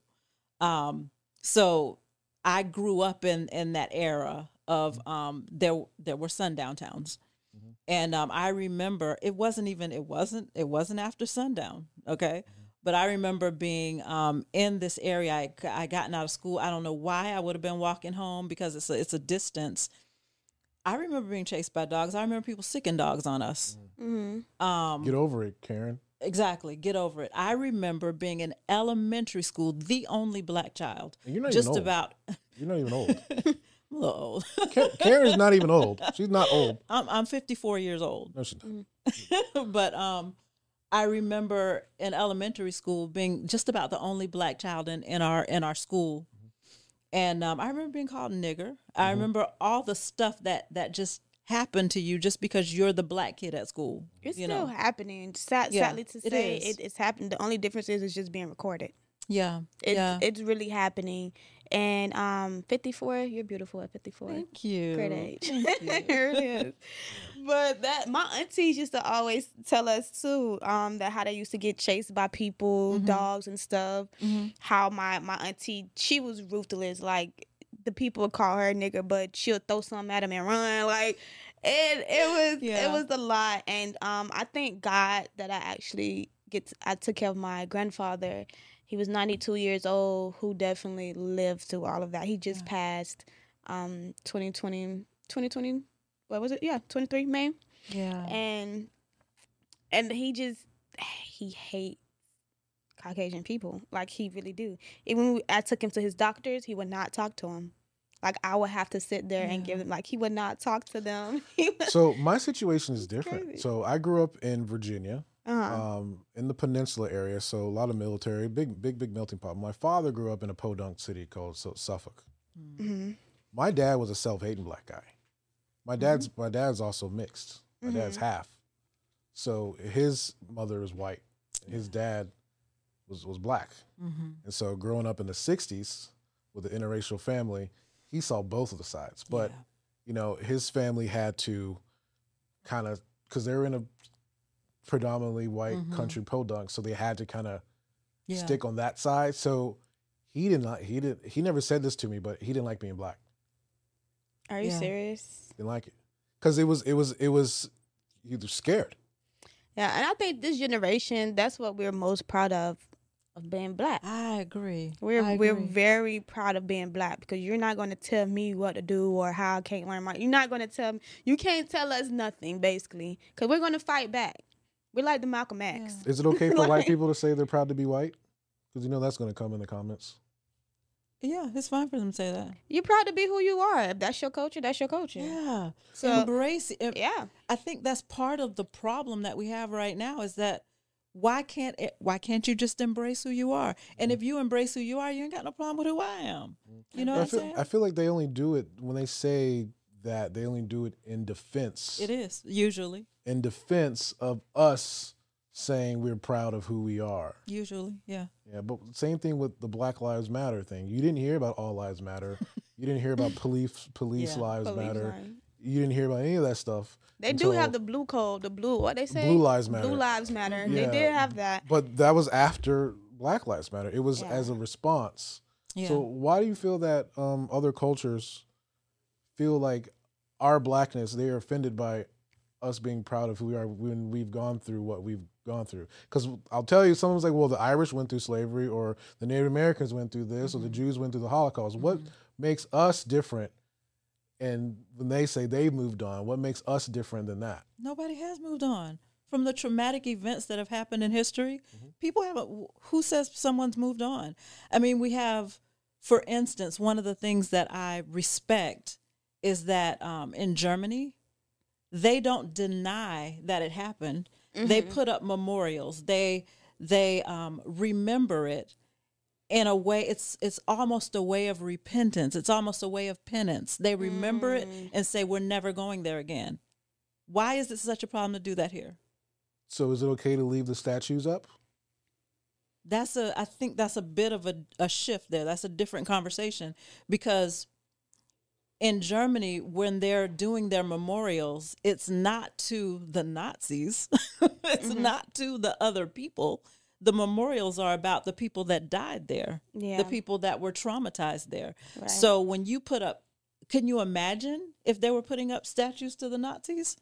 Um, so I grew up in in that era of um, there there were sundown towns, and um, I remember it wasn't even it wasn't it wasn't after sundown. Okay. But I remember being um, in this area. I, I gotten out of school. I don't know why I would have been walking home because it's a, it's a distance. I remember being chased by dogs. I remember people sicking dogs on us. Mm-hmm. Um, get over it karen exactly. Get over it. I remember being in elementary school, the only black child. And you're not just even old. about you're not even old [laughs] a little old. Karen's not even old she's not old I'm I'm 54 years old. no she's not [laughs] but um I remember in elementary school being just about the only black child in, in our in our school. And um, I remember being called a nigger. I remember all the stuff that that just happened to you just because you're the black kid at school. It's you still know. happening. Sad, Yeah, sadly to say, is. it, it's happening. The only difference is it's just being recorded. Yeah. It's yeah. it's really happening. And um, 54, you're beautiful at 54. Thank you. Great age. You. [laughs] it really. But that my aunties used to always tell us too, um, that how they used to get chased by people, Mhm. dogs and stuff. Mhm. How my my auntie, she was ruthless. Like the people would call her nigger, but she'll throw something at him and run. Like it it was Yeah. it was a lot. And um, I thank God that I actually get to- I took care of my grandfather. He was 92 years old, who definitely lived through all of that. He just Yeah. passed um 2020 2020 what was it? Yeah, 23 May. Yeah. And and he just he hates Caucasian people. Like he really do. Even when I took him to his doctors, he would not talk to him. Like I would have to sit there and give him like he would not talk to them. [laughs] So my situation is different Crazy. so i grew up in virginia uh-huh. um, in the peninsula area, so a lot of military, big, big, big melting pot. My father grew up in a podunk city called so- Suffolk. hmm My dad was a self-hating black guy. My dad's my dad's also mixed. My dad's half. So his mother is white. His dad was was black. Mm-hmm. And so growing up in the '60s with an interracial family, he saw both of the sides. But Yeah. you know, his family had to kind of because they were in a predominantly white mm-hmm. country podunk, so they had to kind of Yeah. stick on that side. So he did not. He did. He never said this to me, but he didn't like being black. Are you Yeah. serious? Didn't like it because it was. It was. It was. He was scared. Yeah, and I think this generation, that's what we're most proud of, of being black. I agree. We're I we're very proud of being black because you're not going to tell me what to do or how I can't learn my. You're not going to tell me. You can't tell us nothing basically because we're going to fight back. We're like the Malcolm X. Is it okay [laughs] for white people to say they're proud to be white? Because you know that's going to come in the comments. Yeah, it's fine for them to say that. You're proud to be who you are. If that's your culture, that's your culture. Yeah. So- embrace it. Yeah. I think that's part of the problem that we have right now is that why can't it, why can't you just embrace who you are? And mm. if you embrace who you are, you ain't got no problem with who I am. You know I what I'm feel, saying? I feel like they only do it when they say that they only do it in defense. it is usually, in defense of us saying we're proud of who we are. usually, yeah. Yeah, but same thing with the Black Lives Matter thing. You didn't hear about All Lives Matter. [laughs] you didn't hear about police police Yeah, lives Police matter. line. You didn't hear about any of that stuff. They do have the blue code, the blue. What they say? Blue Lives Matter. Blue lives matter. Yeah. They did have that. But that was after Black Lives Matter. It was Yeah. as a response. Yeah. So why do you feel that um, other cultures feel like our blackness they are offended by us being proud of who we are when we've gone through what we've gone through? Because I'll tell you, someone's like, "Well, the Irish went through slavery, or the Native Americans went through this, or the Jews went through the Holocaust." What makes us different? And when they say they've moved on, what makes us different than that? Nobody has moved on from the traumatic events that have happened in history. Mm-hmm. People haven't. Who says someone's moved on? I mean, we have, for instance, one of the things that I respect is that um, in Germany, they don't deny that it happened. They put up memorials. They they um, remember it in a way it's it's almost a way of repentance. It's almost a way of penance. They remember it and say we're never going there again. Why is it such a problem to do that here? So is it okay to leave the statues up? that's a i think that's a bit of a, a shift there. That's a different conversation because in germany when they're doing their memorials it's not to the nazis [laughs] it's mm-hmm. not to the other people the memorials are about the people that died there Yeah. the people that were traumatized there Right. so when you put up can you imagine if they were putting up statues to the nazis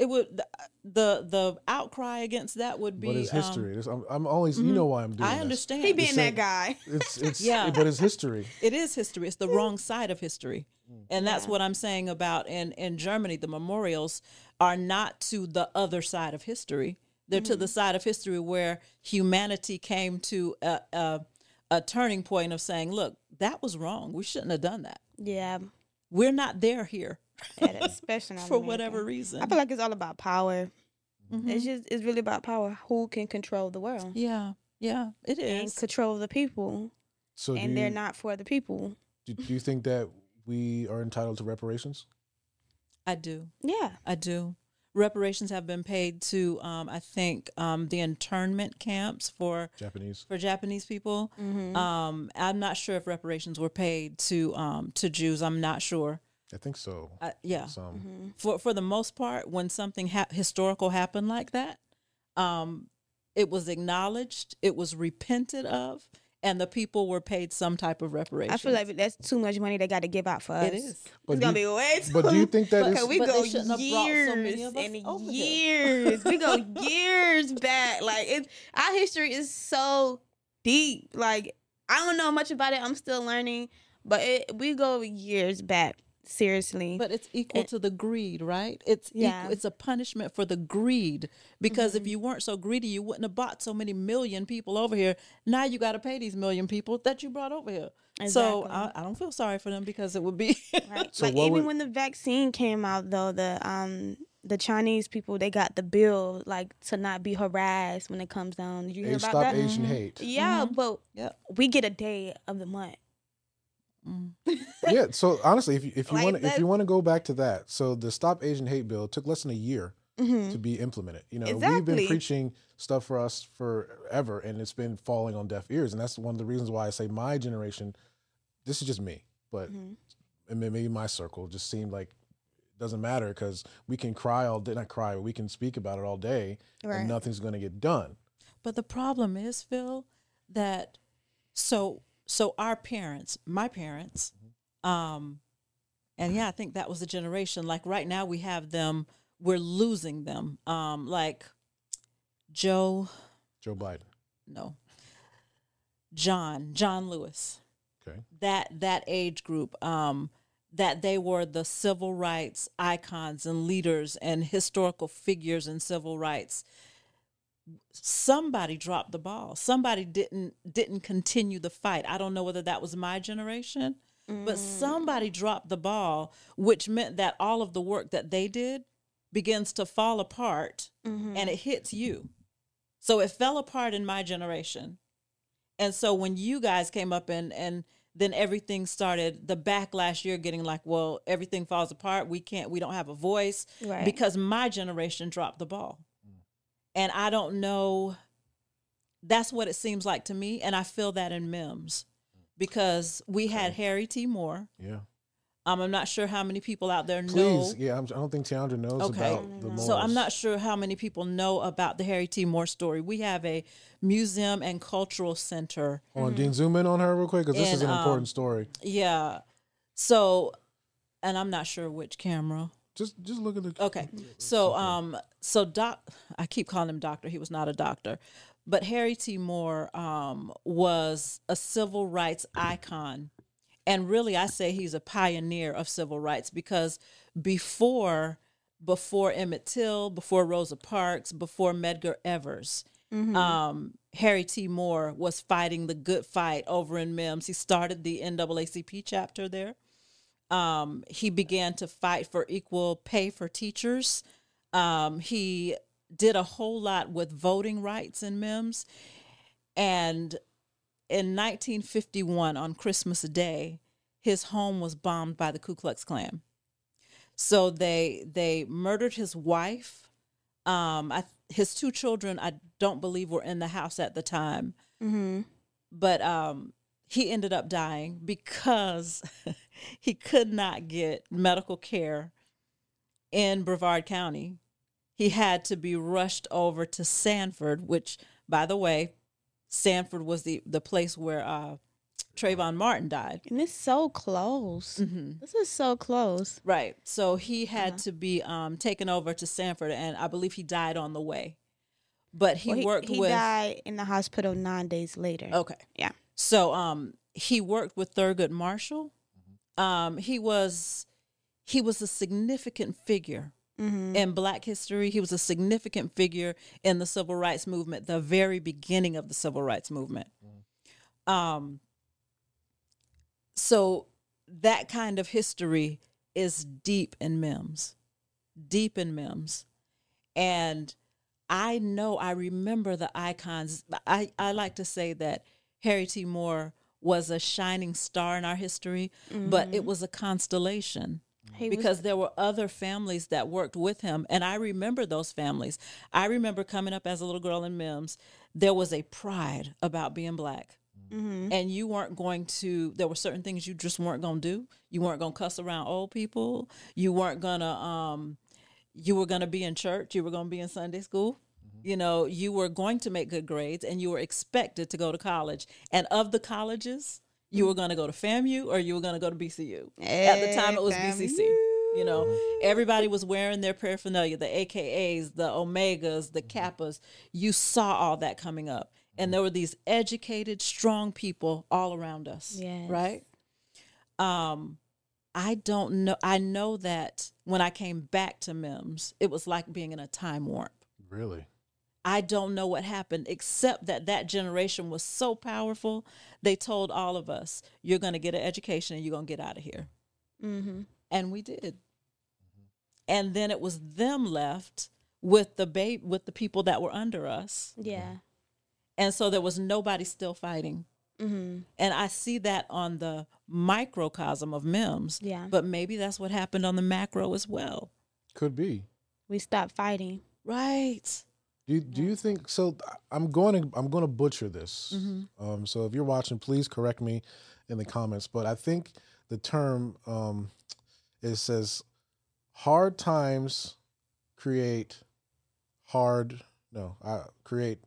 it would the the, the outcry against that would be But it's um, history. I'm, I'm always, you know why I'm doing I this. understand. He being same- that guy. It's it's [laughs] Yeah. but it's history. It is history. It's the wrong side of history. Mm. And that's what I'm saying about in, in Germany, the memorials are not to the other side of history. They're to the Mm-hmm. side of history where humanity came to a, a, a turning point of saying, look, that was wrong. We shouldn't have done that. Yeah. We're not there here yeah especially [laughs] not for America. whatever reason. I feel like it's all about power. Mm-hmm. It's just it's really about power. Who can control the world yeah, yeah, it is. and is. control the people, So and you, they're not for the people. do, do you think that we are entitled to reparations? I do. Yeah. I do. Reparations have been paid to, um, I think, um, the internment camps for Japanese. for Japanese people. Um, I'm not sure if reparations were paid to um, to Jews. I'm not sure. I think so. Uh, yeah, Some. for for the most part, when something ha- historical happened like that, um, it was acknowledged, it was repented of, and the people were paid some type of reparation. I feel like that's too much money they got to give out for us. It is. But it's gonna you- be way too. But do you think that Because we But go shouldn't have brought so years and years. we go [laughs] years back. Like it, our history is so deep. Like I don't know much about it. I'm still learning, but it, we go years back. Seriously, But it's equal to the greed, right? It's Yeah. equal, it's a punishment for the greed because if mm-hmm. you weren't so greedy, you wouldn't have bought so many million people over here. Now you got to pay these million people that you brought over here. So I, I don't feel sorry for them because it would be Right. [laughs] So like even would- when the vaccine came out though, the um the Chinese people they got the bill like to not be harassed when it comes down. Did you hear Hey, about stop that? Asian mm-hmm. hate. Yeah, mm-hmm. but Yep. we get a day of the month. Mm. yeah. So honestly, if you, if you Like want if you want to go back to that, so the Stop Asian Hate bill took less than a year mm-hmm. to be implemented. You know, we've been preaching stuff for us forever, and it's been falling on deaf ears, and that's one of the reasons why I say my generation. This is just me, but mm-hmm. and may- maybe my circle just seemed like it doesn't matter because we can cry all day, not cry, but we can speak about it all day, Right. and nothing's going to get done. But the problem is, Phil, that so so our parents, my parents, um, and yeah, I think that was the generation. Like right now, we have them. We're losing them. Um, like Joe, Joe Biden. no, John, John Lewis. Okay. That that age group. Um, that they were the civil rights icons and leaders and historical figures in civil rights somebody dropped the ball. Somebody didn't didn't continue the fight. I don't know whether that was my generation but mm. somebody dropped the ball which meant that all of the work that they did begins to fall apart and mm-hmm. it hits you. So it fell apart in my generation. And so when you guys came up and and then everything started the backlash you're getting like well everything falls apart. We can't we don't have a voice Right. because my generation dropped the ball and i don't know that's what it seems like to me and i feel that in mims because we had harry t moore Yeah. um, i'm not sure how many people out there know Please. Yeah. I'm, I don't think Teondra knows Okay. about the so I'm not sure how many people know about the Harry T. Moore story. We have a museum and cultural center. Hold on, Dean, zoom in on her real quick because this is And, an important um, story. Yeah. So, and I'm not sure which camera. Just just look at the. Okay. So, um, so doc, I keep calling him doctor. He was not a doctor, but Harry T. Moore, um, was a civil rights icon, and really, I say he's a pioneer of civil rights because before, before Emmett Till, before Rosa Parks, before Medgar Evers, um, Harry T. Moore was fighting the good fight over in Mims. He started the NAACP chapter there um, he began to fight for equal pay for teachers. Um, he did a whole lot with voting rights in MIMS. And in 1951, on Christmas Day, his home was bombed by the Ku Klux Klan. So they they murdered his wife. Um, I, his two children, I don't believe, were in the house at the time Mm-hmm. but um he ended up dying because [laughs] he could not get medical care in Brevard County. He had to be rushed over to Sanford, which, by the way, Sanford was the, the place where uh, Trayvon Martin died. And it's so close. Mm-hmm. This is so close. Right. So he had to be um, taken over to Sanford, and I believe he died on the way. But he, Well, worked he with. died in the hospital nine days later. Okay. Yeah. So um he worked with Thurgood Marshall. Um he was he was a significant figure Mm-hmm. in black history. He was a significant figure in the civil rights movement, the very beginning of the civil rights movement. Um so that kind of history is deep in Mims. Deep in Mims. And I know I remember the icons. I, I like to say that Harry T. Moore was a shining star in our history, but it was a constellation He was- because there were other families that worked with him. And I remember those families. I remember coming up as a little girl in Mims, there was a pride about being black. Mm-hmm. And you weren't going to, there were certain things you just weren't going to do. You weren't going to cuss around old people. You weren't going to, um, you were going to be in church. You were going to be in Sunday school. Mm-hmm. You know, you were going to make good grades and you were expected to go to college. And of the colleges, you were going to go to FAMU or you were going to go to BCU. At the time, it was Hey, BCC. You know, everybody was wearing their paraphernalia, the AKAs, the Omegas, the Kappas. You saw all that coming up. And there were these educated, strong people all around us. Yes. Right? Um, I don't know. I know that when I came back to MIMS, it was like being in a time warp. Really? I don't know what happened, except that that generation was so powerful. They told all of us, "You're going to get an education and you're going to get out of here," Mm-hmm. and we did. And then it was them left with the babe with the people that were under us, Yeah. and so there was nobody still fighting. Mm-hmm. And I see that on the microcosm of MIMS, Yeah. but maybe that's what happened on the macro as well. Could be. We stopped fighting. Right. Do you, do you think so? I'm going to I'm going to butcher this. Mm-hmm. Um, so if you're watching, please correct me in the comments. But I think the term um, it says hard times create hard no, I create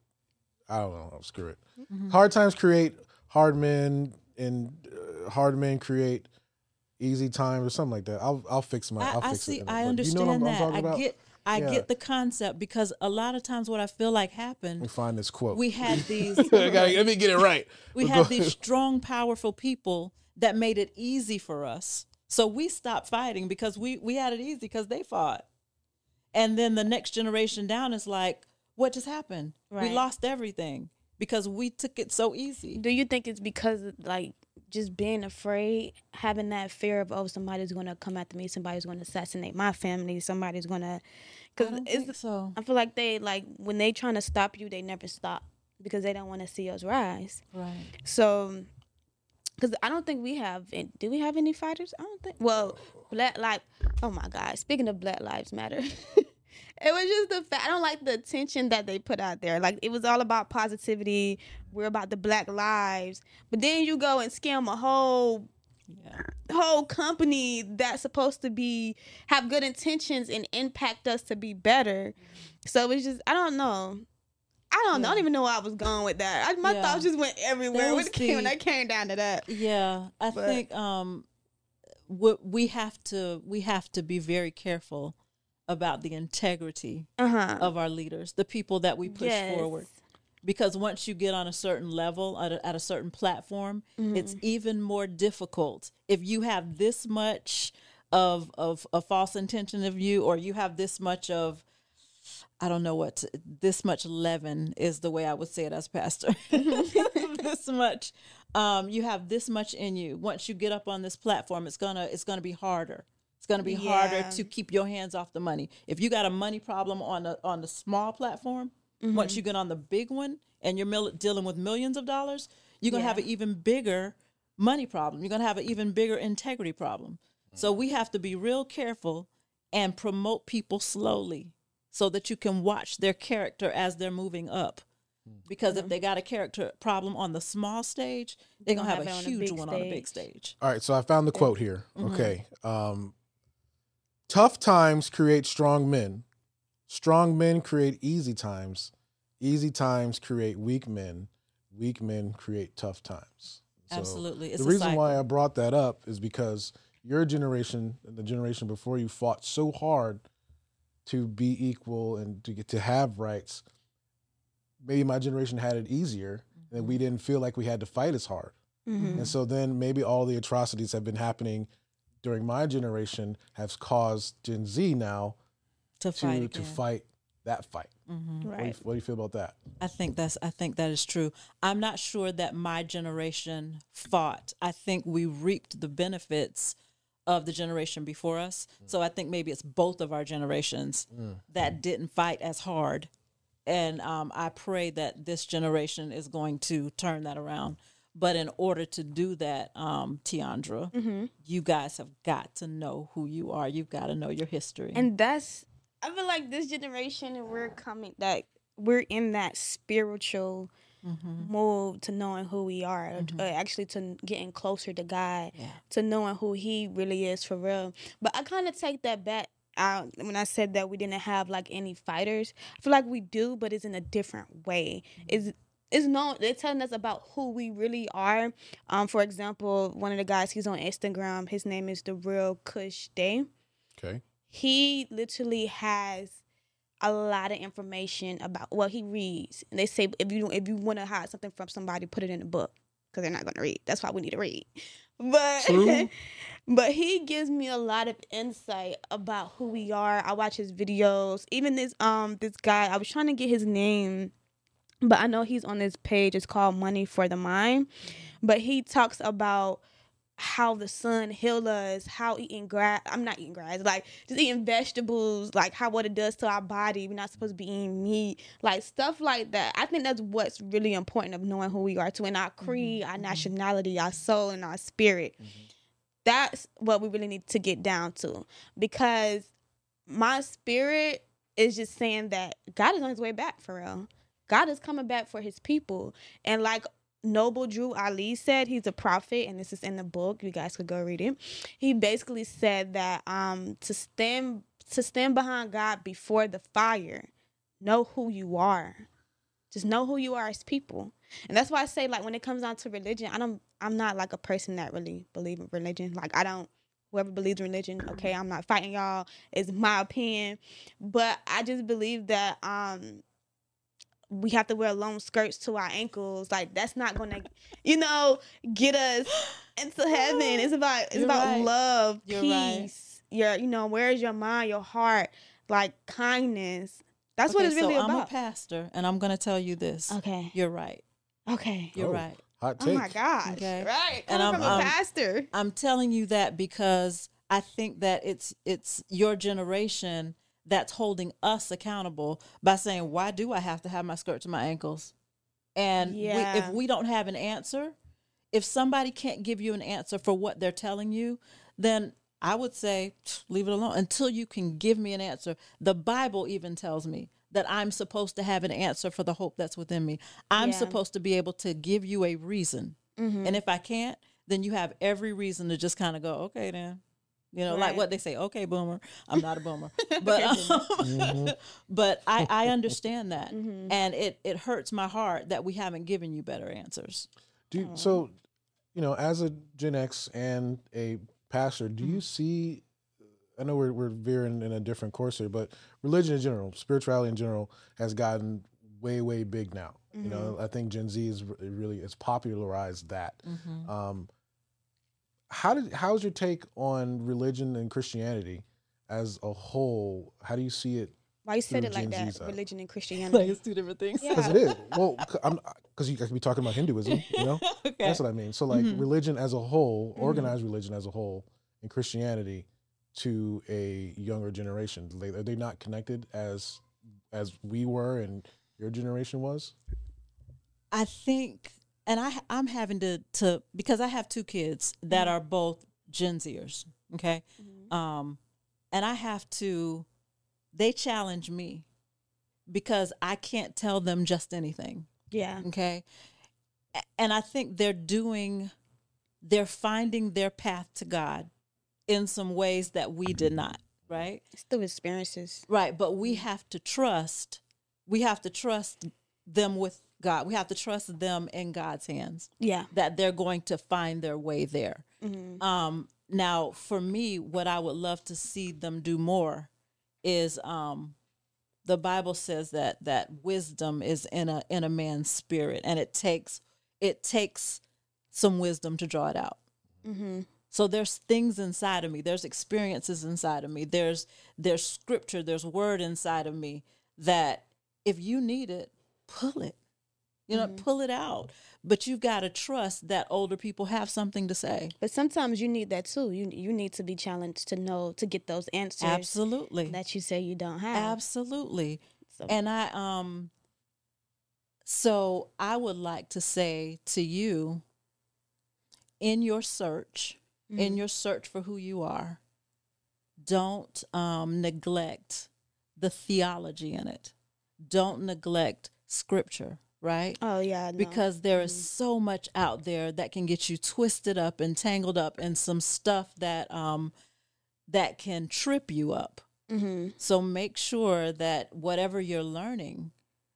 I don't know, screw it. Mm-hmm. Hard times create hard men and uh, hard men create easy times or something like that. I'll I'll fix my I'll I, I fix see. it. I understand you know what I'm, I'm that. I get. I Yeah. get the concept because a lot of times what I feel like happened. We find this quote. we had [laughs] these. I gotta- let me get it right. [laughs] we But had go- these [laughs] strong, powerful people that made it easy for us. So we stopped fighting because we we had it easy because they fought. And then the next generation down is like, what just happened? We lost everything because we took it so easy. Do you think it's because like just being afraid, having that fear of oh somebody's gonna come after me, somebody's gonna assassinate my family, somebody's gonna, I because it's think so. I feel like they like when they trying to stop you, they never stop because they don't want to see us rise. Right. So, because I don't think we have. Do we have any fighters? I don't think. Well, black like. Oh my God! Speaking of Black Lives Matter, [laughs] it was just the fact. I don't like the attention that they put out there. Like it was all about positivity. We're about the Black lives, but then you go and scam a whole Yeah. whole company that's supposed to be have good intentions and impact us to be better. So it's just I don't know. I don't know. I don't even know where I was going with that. I, my Yeah. thoughts just went everywhere when it, came, when I came down to that. Yeah, I But- think um, what we have to we have to be very careful about the integrity Uh huh. of our leaders, the people that we push forward. Because once you get on a certain level at a, at a certain platform, it's even more difficult if you have this much of of a false intention of you, or you have this much of I don't know what to, this much leaven is the way I would say it as pastor. [laughs] [laughs] this much, um, you have this much in you. Once you get up on this platform, it's gonna it's gonna be harder. It's gonna be harder to keep your hands off the money. If you got a money problem on the on the small platform, once you get on the big one and you're mil- dealing with millions of dollars, you're gonna have an even bigger money problem. You're gonna have an even bigger integrity problem. So we have to be real careful and promote people slowly so that you can watch their character as they're moving up. Because if they got a character problem on the small stage, they're gonna have, have a it on a huge big one on a big stage. All right, so I found the quote here. Mm-hmm. Okay. Um, tough times create strong men. Strong men create easy times. Easy times create weak men. Weak men create tough times. So Absolutely. It's the reason why. I brought that up is because your generation and the generation before you fought so hard to be equal and to get to have rights. Maybe my generation had it easier and Mm-hmm. we didn't feel like we had to fight as hard. Mm-hmm. And so then maybe all the atrocities have been happening during my generation has caused Gen Z now to to fight to again. fight that fight. Mm-hmm. What, do you, Right. what do you feel about that? I think that's I think that is true. I'm not sure that my generation fought. I think we reaped the benefits of the generation before us. Mm. So I think maybe it's both of our generations mm. that didn't fight as hard. And um, I pray that this generation is going to turn that around. But in order to do that, um, Teondra, mm-hmm. you guys have got to know who you are. You've got to know your history. And that's I feel like this generation we're coming that we're in that spiritual mm-hmm. move to knowing who we are, uh, mm-hmm. actually to getting closer to God, Yeah. to knowing who He really is for real. But I kind of take that back out when I said that we didn't have like any fighters. I feel like we do, but it's in a different way. It's it's known they're telling us about who we really are. Um, for example, one of the guys he's on Instagram, his name is the real Kush Day Okay. he literally has a lot of information about what he reads. And they say if you if you want to hide something from somebody, put it in a book because they're not going to read. That's why we need to read. [laughs] But True. [laughs] but he gives me a lot of insight about who we are. I watch his videos. Even this um this guy, I was trying to get his name, but I know he's on this page. It's called Money for the Mind. But he talks about how the sun heals us, how eating grass. I'm not eating grass, like just eating vegetables, like how what it does to our body. We're not supposed to be eating meat, like stuff like that. I think that's what's really important of knowing who we are to in our creed, mm-hmm. our mm-hmm. nationality, our soul, and our spirit. Mm-hmm. That's what we really need to get down to because my spirit is just saying that God is on his way back for real. God is coming back for his people. And like Noble Drew Ali said he's a prophet, and this is in the book. You guys could go read it. He basically said that um to stand to stand behind God before the fire, know who you are. Just know who you are as people. And that's why I say like when it comes down to religion, I don't I'm not like a person that really believe in religion. Like I don't whoever believes in religion, okay, I'm not fighting y'all. It's my opinion. But I just believe that um we have to wear long skirts to our ankles. Like that's not gonna, you know, get us [gasps] into heaven. It's about it's You're about right. love, You're right. peace. Your you know, where's your mind, your heart, like kindness. That's what Okay, it's really so I'm a pastor, and I'm going to tell you this. Okay. You're right. Okay. You're Oh, right. Hot take. Oh my gosh. Okay. Right. And I'm- from a I'm- pastor. I'm telling you that because I think that it's it's your generation that's holding us accountable by saying, "Why do I have to have my skirt to my ankles?" And we, if we don't have an answer, if somebody can't give you an answer for what they're telling you, then I would say leave it alone until you can give me an answer. The Bible even tells me that I'm supposed to have an answer for the hope that's within me. I'm Yeah. supposed to be able to give you a reason. Mm-hmm. And if I can't, then you have every reason to just kind of go, okay, then. You know, like what they say, okay, boomer. I'm not a boomer. [laughs] But um, [laughs] but I, I understand that. Mm-hmm. And it, it hurts my heart that we haven't given you better answers. Do you, so, you know, as a Gen X and a pastor, do Mm-hmm. you see? I know we're we're veering in a different course here, but religion in general, spirituality in general, has gotten way way big now. You know, Mm-hmm. I think Gen Z is really it's popularized that. Mm-hmm. Um, how did how's your take on religion and Christianity as a whole? How do you see it? Why you said through it like Gen that? Z's eye. Religion and [laughs] Like Christianity. it's two different things. Yeah. Because it is well, c- I'm because you could be talking about Hinduism, you know. [laughs] okay. That's what I mean. So like Mhm. religion as a whole, Mm-hmm. organized religion as a whole, and Christianity to a younger generation. They, are they not connected as as we were and your generation was? I think, and I I'm having to to because I have two kids that mm-hmm. are both Gen Zers. Okay, mm-hmm. um, and I have to. They challenge me because I can't tell them just anything. yeah. Okay, and I think they're doing, they're finding their path to God in some ways that we did not. Right. It's through experiences. Right, but we mm-hmm. have to trust. We have to trust them with God. We have to trust them in God's hands Yeah. that they're going to find their way there. Um, now, for me, what I would love to see them do more is um, the Bible says that that wisdom is in a in a man's spirit, and it takes it takes some wisdom to draw it out. Mm-hmm. So there's things inside of me. There's experiences inside of me. There's there's scripture. There's word inside of me that if you need it, pull it. You know, pull it out. But you've got to trust that older people have something to say. But sometimes you need that too. You you need to be challenged to know to get those answers Absolutely. that you say you don't have. Absolutely. So- And I um so I would like to say to you in your search, in your search for who you are, don't um neglect the theology in it. Don't neglect scripture, right? Oh yeah. no. because there is so much out there that can get you twisted up and tangled up in some stuff that um that can trip you up. hmm So make sure that whatever you're learning,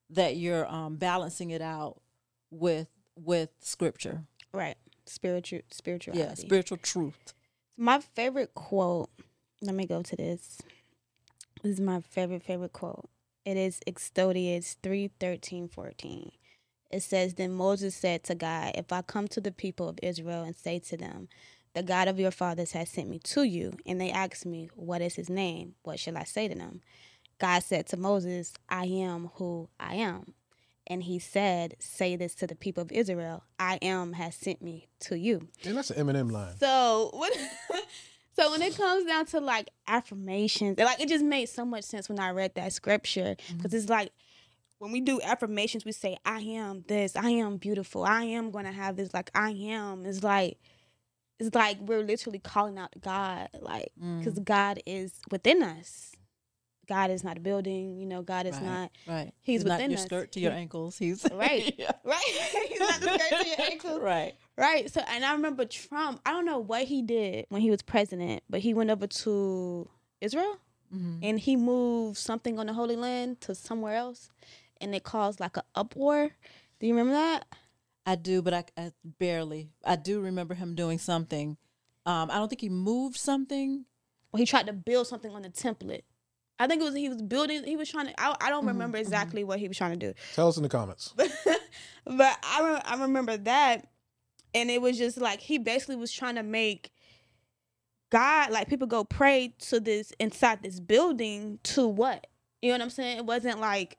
that you're um, balancing it out with with scripture. right spiritual spirituality. Yeah, spiritual truth. My favorite quote. Let me go to this. This is my favorite favorite quote. It is Exodus 3, 13, 14. It says, Then Moses said to God, If I come to the people of Israel and say to them, The God of your fathers has sent me to you, and they ask me, What is his name? What shall I say to them? God said to Moses, I am who I am. And he said, Say this to the people of Israel, I am has sent me to you. And that's an Eminem line. So when [laughs] so when it comes down to like affirmations, like it just made so much sense when I read that scripture because mm-hmm. it's like when we do affirmations, we say I am this, I am beautiful, I am going to have this, like I am. It's like it's like we're literally calling out God, like because God is within us. God is not a building. You know, God is Right. not Right. He's not within your us. skirt to your He- ankles. He's [laughs] right, [laughs] Yeah. right. [laughs] He's not the skirt to your ankles. Right. Right. So, and I remember Trump. I don't know what he did when he was president, but he went over to Israel Mhm. and he moved something on the Holy Land to somewhere else, and it caused like an uproar. Do you remember that? I do, but I, I barely. I do remember him doing something. Um, I don't think he moved something. Well, he tried to build something on the template. I think it was he was building. He was trying to. I, I don't Mhm, remember exactly what he was trying to do, Tell us in the comments. [laughs] but I re- I remember that, and it was just like he basically was trying to make God like people go pray to this inside this building to what you know what I'm saying? It wasn't like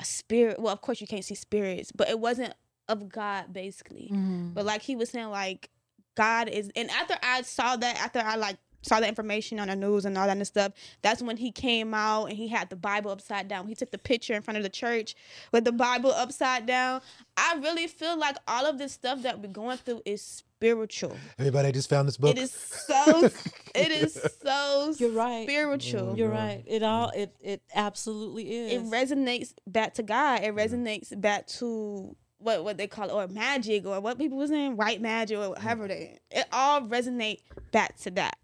a spirit. Well, of course you can't see spirits, but it wasn't of God basically. Mm-hmm. But like he was saying, like God is, and after I saw that, after I like saw the information on the news and all that and stuff, that's when he came out and he had the Bible upside down. He took the picture in front of the church with the Bible upside down. I really feel like all of this stuff that we're going through is spiritual. Everybody I just found this book. It is so. it is [laughs] so. You're right. Spiritual. You're right. It all it it absolutely is. it resonates back to God. It resonates back to what what they call it, or magic, or what people was saying, white magic, or whatever mm. they. It all resonate back to that,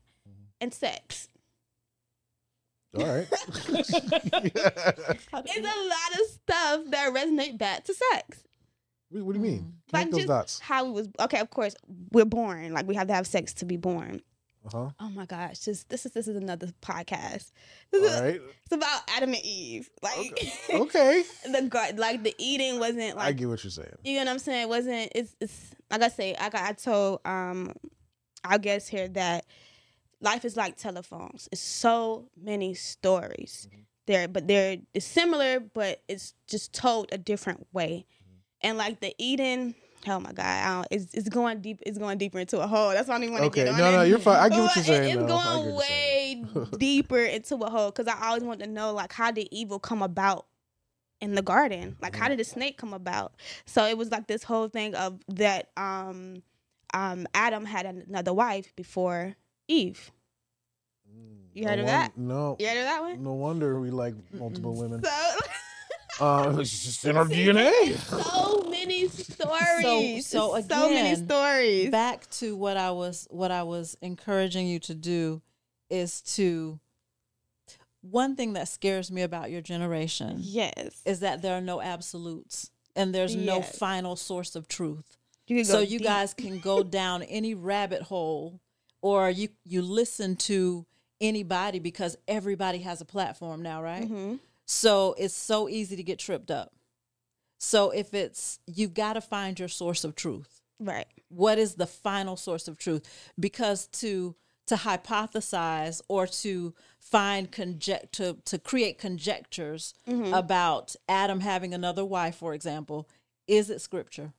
and sex. All right. [laughs] It's a lot of stuff that resonate back to sex. what, what do you mean? Mm. Like those just dots. how we was okay. Of course, we're born. Like we have to have sex to be born. Uh-huh. Oh my gosh! Just this is this is another podcast. All is, right. It's about Adam and Eve. Like Okay. [laughs] the gar- like the eating wasn't like I get what you're saying. You know what I'm saying? It wasn't it's it's like I say, I got I told um our guest here that life is like telephones. It's so many stories. There but they're it's similar but it's just told a different way. And like the Eden, Oh my God! I don't, it's it's going deep. It's going deeper into a hole. That's why I even want to Okay. get on No, it. no, you're fine. I get what [laughs] you're saying. It's though. Going way [laughs] deeper into a hole because I always want to know like how did evil come about in the garden? Like Mm-hmm. how did the snake come about? So it was like this whole thing of that um um Adam had another wife before Eve. You No heard of won- that? No. You heard of that one? No wonder we like multiple women. So [laughs] Uh, it's just in our DNA. [laughs] so many stories. so It's so many again, stories. Back to what I was what I was encouraging you to do is to one thing that scares me about your generation yes. is that there are no absolutes and there's no final source of truth. You so you deep. guys can go [laughs] down any rabbit hole or you you listen to anybody because everybody has a platform now right Mhm. so it's so easy to get tripped up so if it's you've got to find your source of truth Right. what is the final source of truth because to to hypothesize or to find conject to, to create conjectures Mm-hmm. about adam having another wife for example is it scripture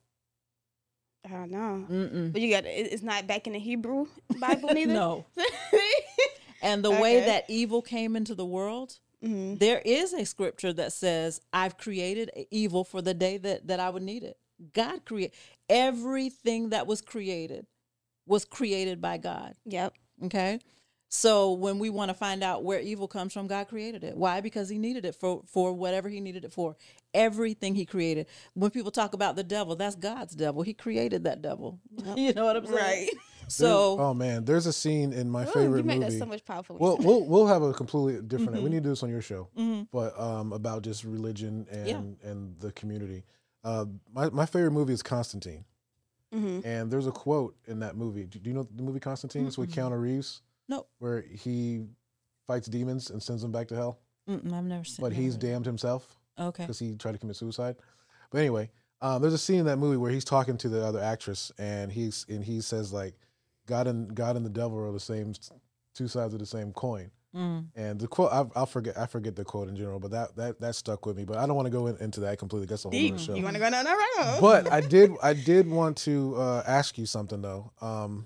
I don't know. Mm-mm. But you got it- it's not back in the Hebrew Bible [laughs] neither. no [laughs] and the way that evil came into the world hmm there is a scripture that says i've created evil for the day that, that i would need it. God created everything that was created was created by god. Yep. okay? So when we want to find out where evil comes from god created it. Why? Because he needed it for for whatever he needed it for. Everything he created. When people talk about the devil that's god's devil. He created that devil. [laughs] You know what i'm saying? Right. So oh man, there's a scene in my Ooh, favorite you made movie. that so much powerful. Well, we'll we'll have a completely different. Mm-hmm. We need to do this on your show, mhm. but um, about just religion and Yeah. and the community. Uh, my my favorite movie is Constantine, hmm and there's a quote in that movie. Do, do you know the movie Constantine? It's with. Keanu Reeves, no where he fights demons and sends them back to hell, Mm-mm, i've never seen but he's that. damned himself okay because he tried to commit suicide. But anyway, um, there's a scene in that movie where he's talking to the other actress, and he's and he says like, God and God and the devil are the same, two sides of the same coin. Mm. And the quote, I, I'll forget, I forget the quote in general, but that that that stuck with me. But I don't want to go in, into that completely. That's a whole other show. You want to go down that road? But I did, I did want to uh, ask you something though. Um,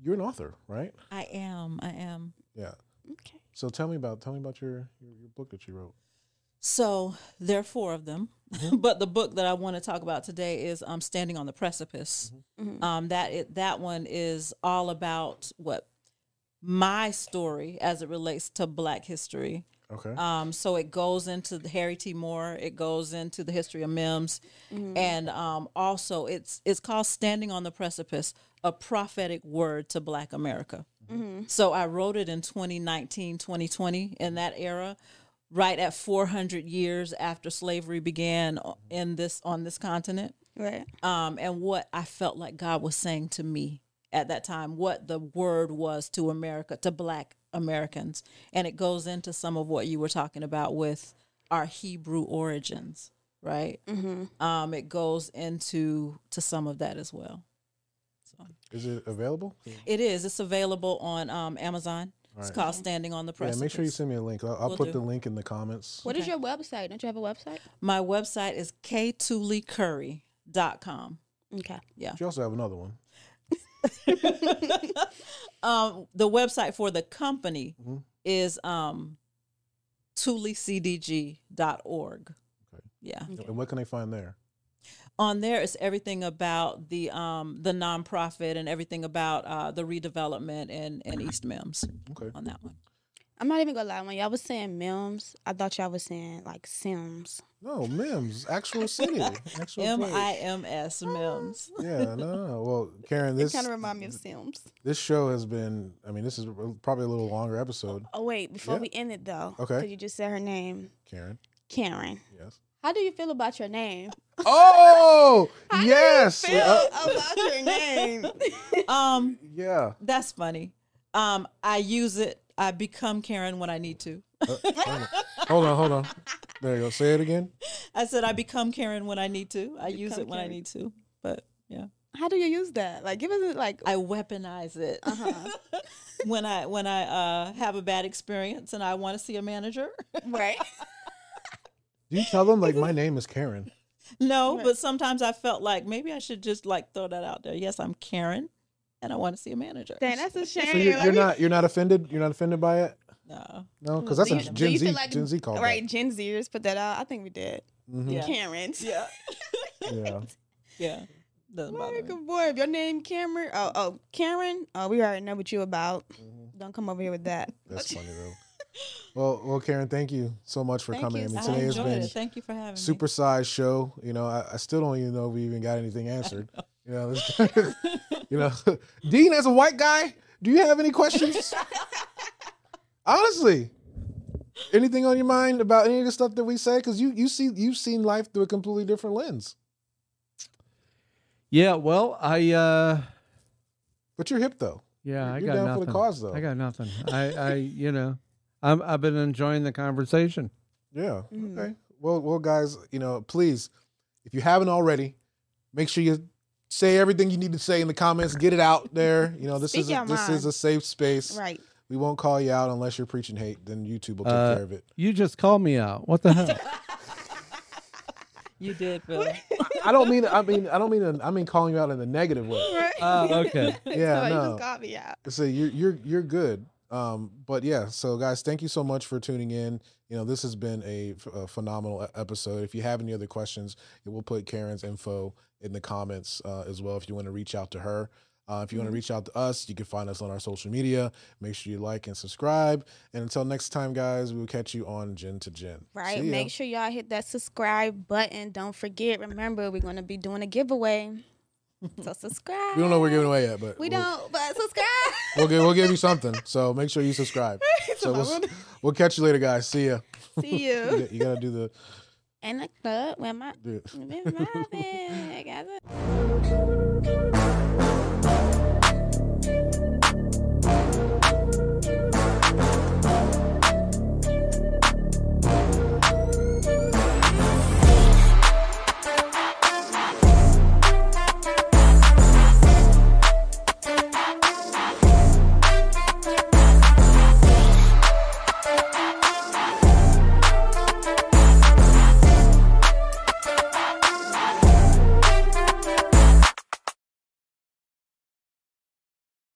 you're an author, right? i am i am Yeah. okay. So tell me about tell me about your your, your book that you wrote. So there are four of them, [laughs] but the book that I want to talk about today is um, "Standing on the Precipice." Mhm. Um, that it, that one is all about what my story as it relates to Black history. Okay. Um, so it goes into the Harry T. Moore. It goes into the history of Mims, and um, also it's it's called "Standing on the Precipice: A Prophetic Word to Black America." So I wrote it in 2019, 2020, in that era, right at 400 years after slavery began in this on this continent Right. um, and what I felt like God was saying to me at that time, what the word was to America, to Black Americans, and it goes into some of what you were talking about with our Hebrew origins, right? Mm-hmm. Um, it goes into to some of that as well. Is it available? It is. It's available on um, Amazon. It's Right. called "Standing on the Press. Yeah, make sure you send me a link. I'll, I'll Will put do. the link in the comments. What is Okay. your website? Don't you have a website? My website is ktooleycurry.com. Okay. Yeah. You also have another one. [laughs] um, the website for the company Mhm. is um, tooleycdg.org. Okay. Yeah. And what can they find there? On there is everything about the um, the nonprofit and everything about uh, the redevelopment in, in East Mims Okay. on that one. I'm not even gonna lie. When y'all was saying Mims, I thought y'all was saying like Sims. No, Mims, actual city, actual M place. I M S Mims. Yeah, no, no. Well, Karen, this kind of remind me of Sims. this show has been. I mean, this is probably a little longer episode. Oh wait, before Yeah. we end it though, Okay. because you just said her name, Karen, Karen. yes. How do you feel about your name? Oh, [laughs] yes. Feel Uh, about your name. [laughs] Um, yeah. that's funny. Um, I use it. I become Karen when I need to. Uh, hold on, hold on. There you go. Say it again. I said I become Karen when I need to. I use it when I need to. But yeah, How do you use that? Like, give us like. I weaponize it uh-huh. [laughs] when I when I uh, have a bad experience and I want to see a manager. right. Do you tell them like my [laughs] name is Karen? no, but sometimes I felt like maybe I should just like throw that out there. Yes, I'm Karen, and I want to see a manager. Dang, that's a [laughs] shame. So you're, you're not you're not offended. You're not offended by it. No. No, because that's do a you- do Gen you Z feel like- Gen Z call. Right, Gen Zers put that out. I think we did. Mm-hmm. Yeah. Karens. Yeah. [laughs] Yeah. Yeah. Doesn't bother me. boy, if your name Cameron, oh, oh, Karen, oh, we already know what you about. Mm-hmm. Don't come over here with that. That's funny though. Well, well, Karen, thank you so much for Thank coming. you I mean, so I today has enjoyed been it. Thank you for having super sized show. You know, I, I still don't even know if we even got anything answered. You know, this, [laughs] you know, [laughs] Dean as a white guy, do you have any questions? [laughs] Honestly, anything on your mind about any of the stuff that we say? Because you you see you've seen life through a completely different lens. Yeah, well, I uh But you're hip though. yeah, I You're got down nothing. for the cause though. I got nothing. I I you know, I'm I've been enjoying the conversation. Yeah. Mhm. Okay. Well, well, guys, you know, please, if you haven't already, make sure you say everything you need to say in the comments. Get it out there. [laughs] You know, this Speak is a, your this is a safe space. Right. We won't call you out unless you're preaching hate. Then YouTube will take Uh, care of it. You just called me out. What the hell? [laughs] You did, Phil. I don't mean. I mean. I don't mean. I mean calling you out in a negative way. Right. Oh, okay. [laughs] Yeah, so You no. just got me out. So you're you're you're good. Um, but yeah, so guys, thank you so much for tuning in. You know, this has been a, a phenomenal episode. If you have any other questions, we'll put Karen's info in the comments uh, as well. If you want to reach out to her, uh, if you want to reach out to us, you can find us on our social media. Make sure you like and subscribe. And until next time, guys, we will catch you on Gen 2 Gen. Right. Make sure y'all hit that subscribe button. Don't forget. Remember, we're gonna be doing a giveaway. So subscribe. We don't know what we're giving away yet, but We we'll, don't, but subscribe. [laughs] We'll give we'll give you something. So make sure you subscribe. [laughs] So we'll, we'll catch you later, guys. See ya. See [laughs] You you got- you gotta do the. in the club with my Do with my bag. I got it.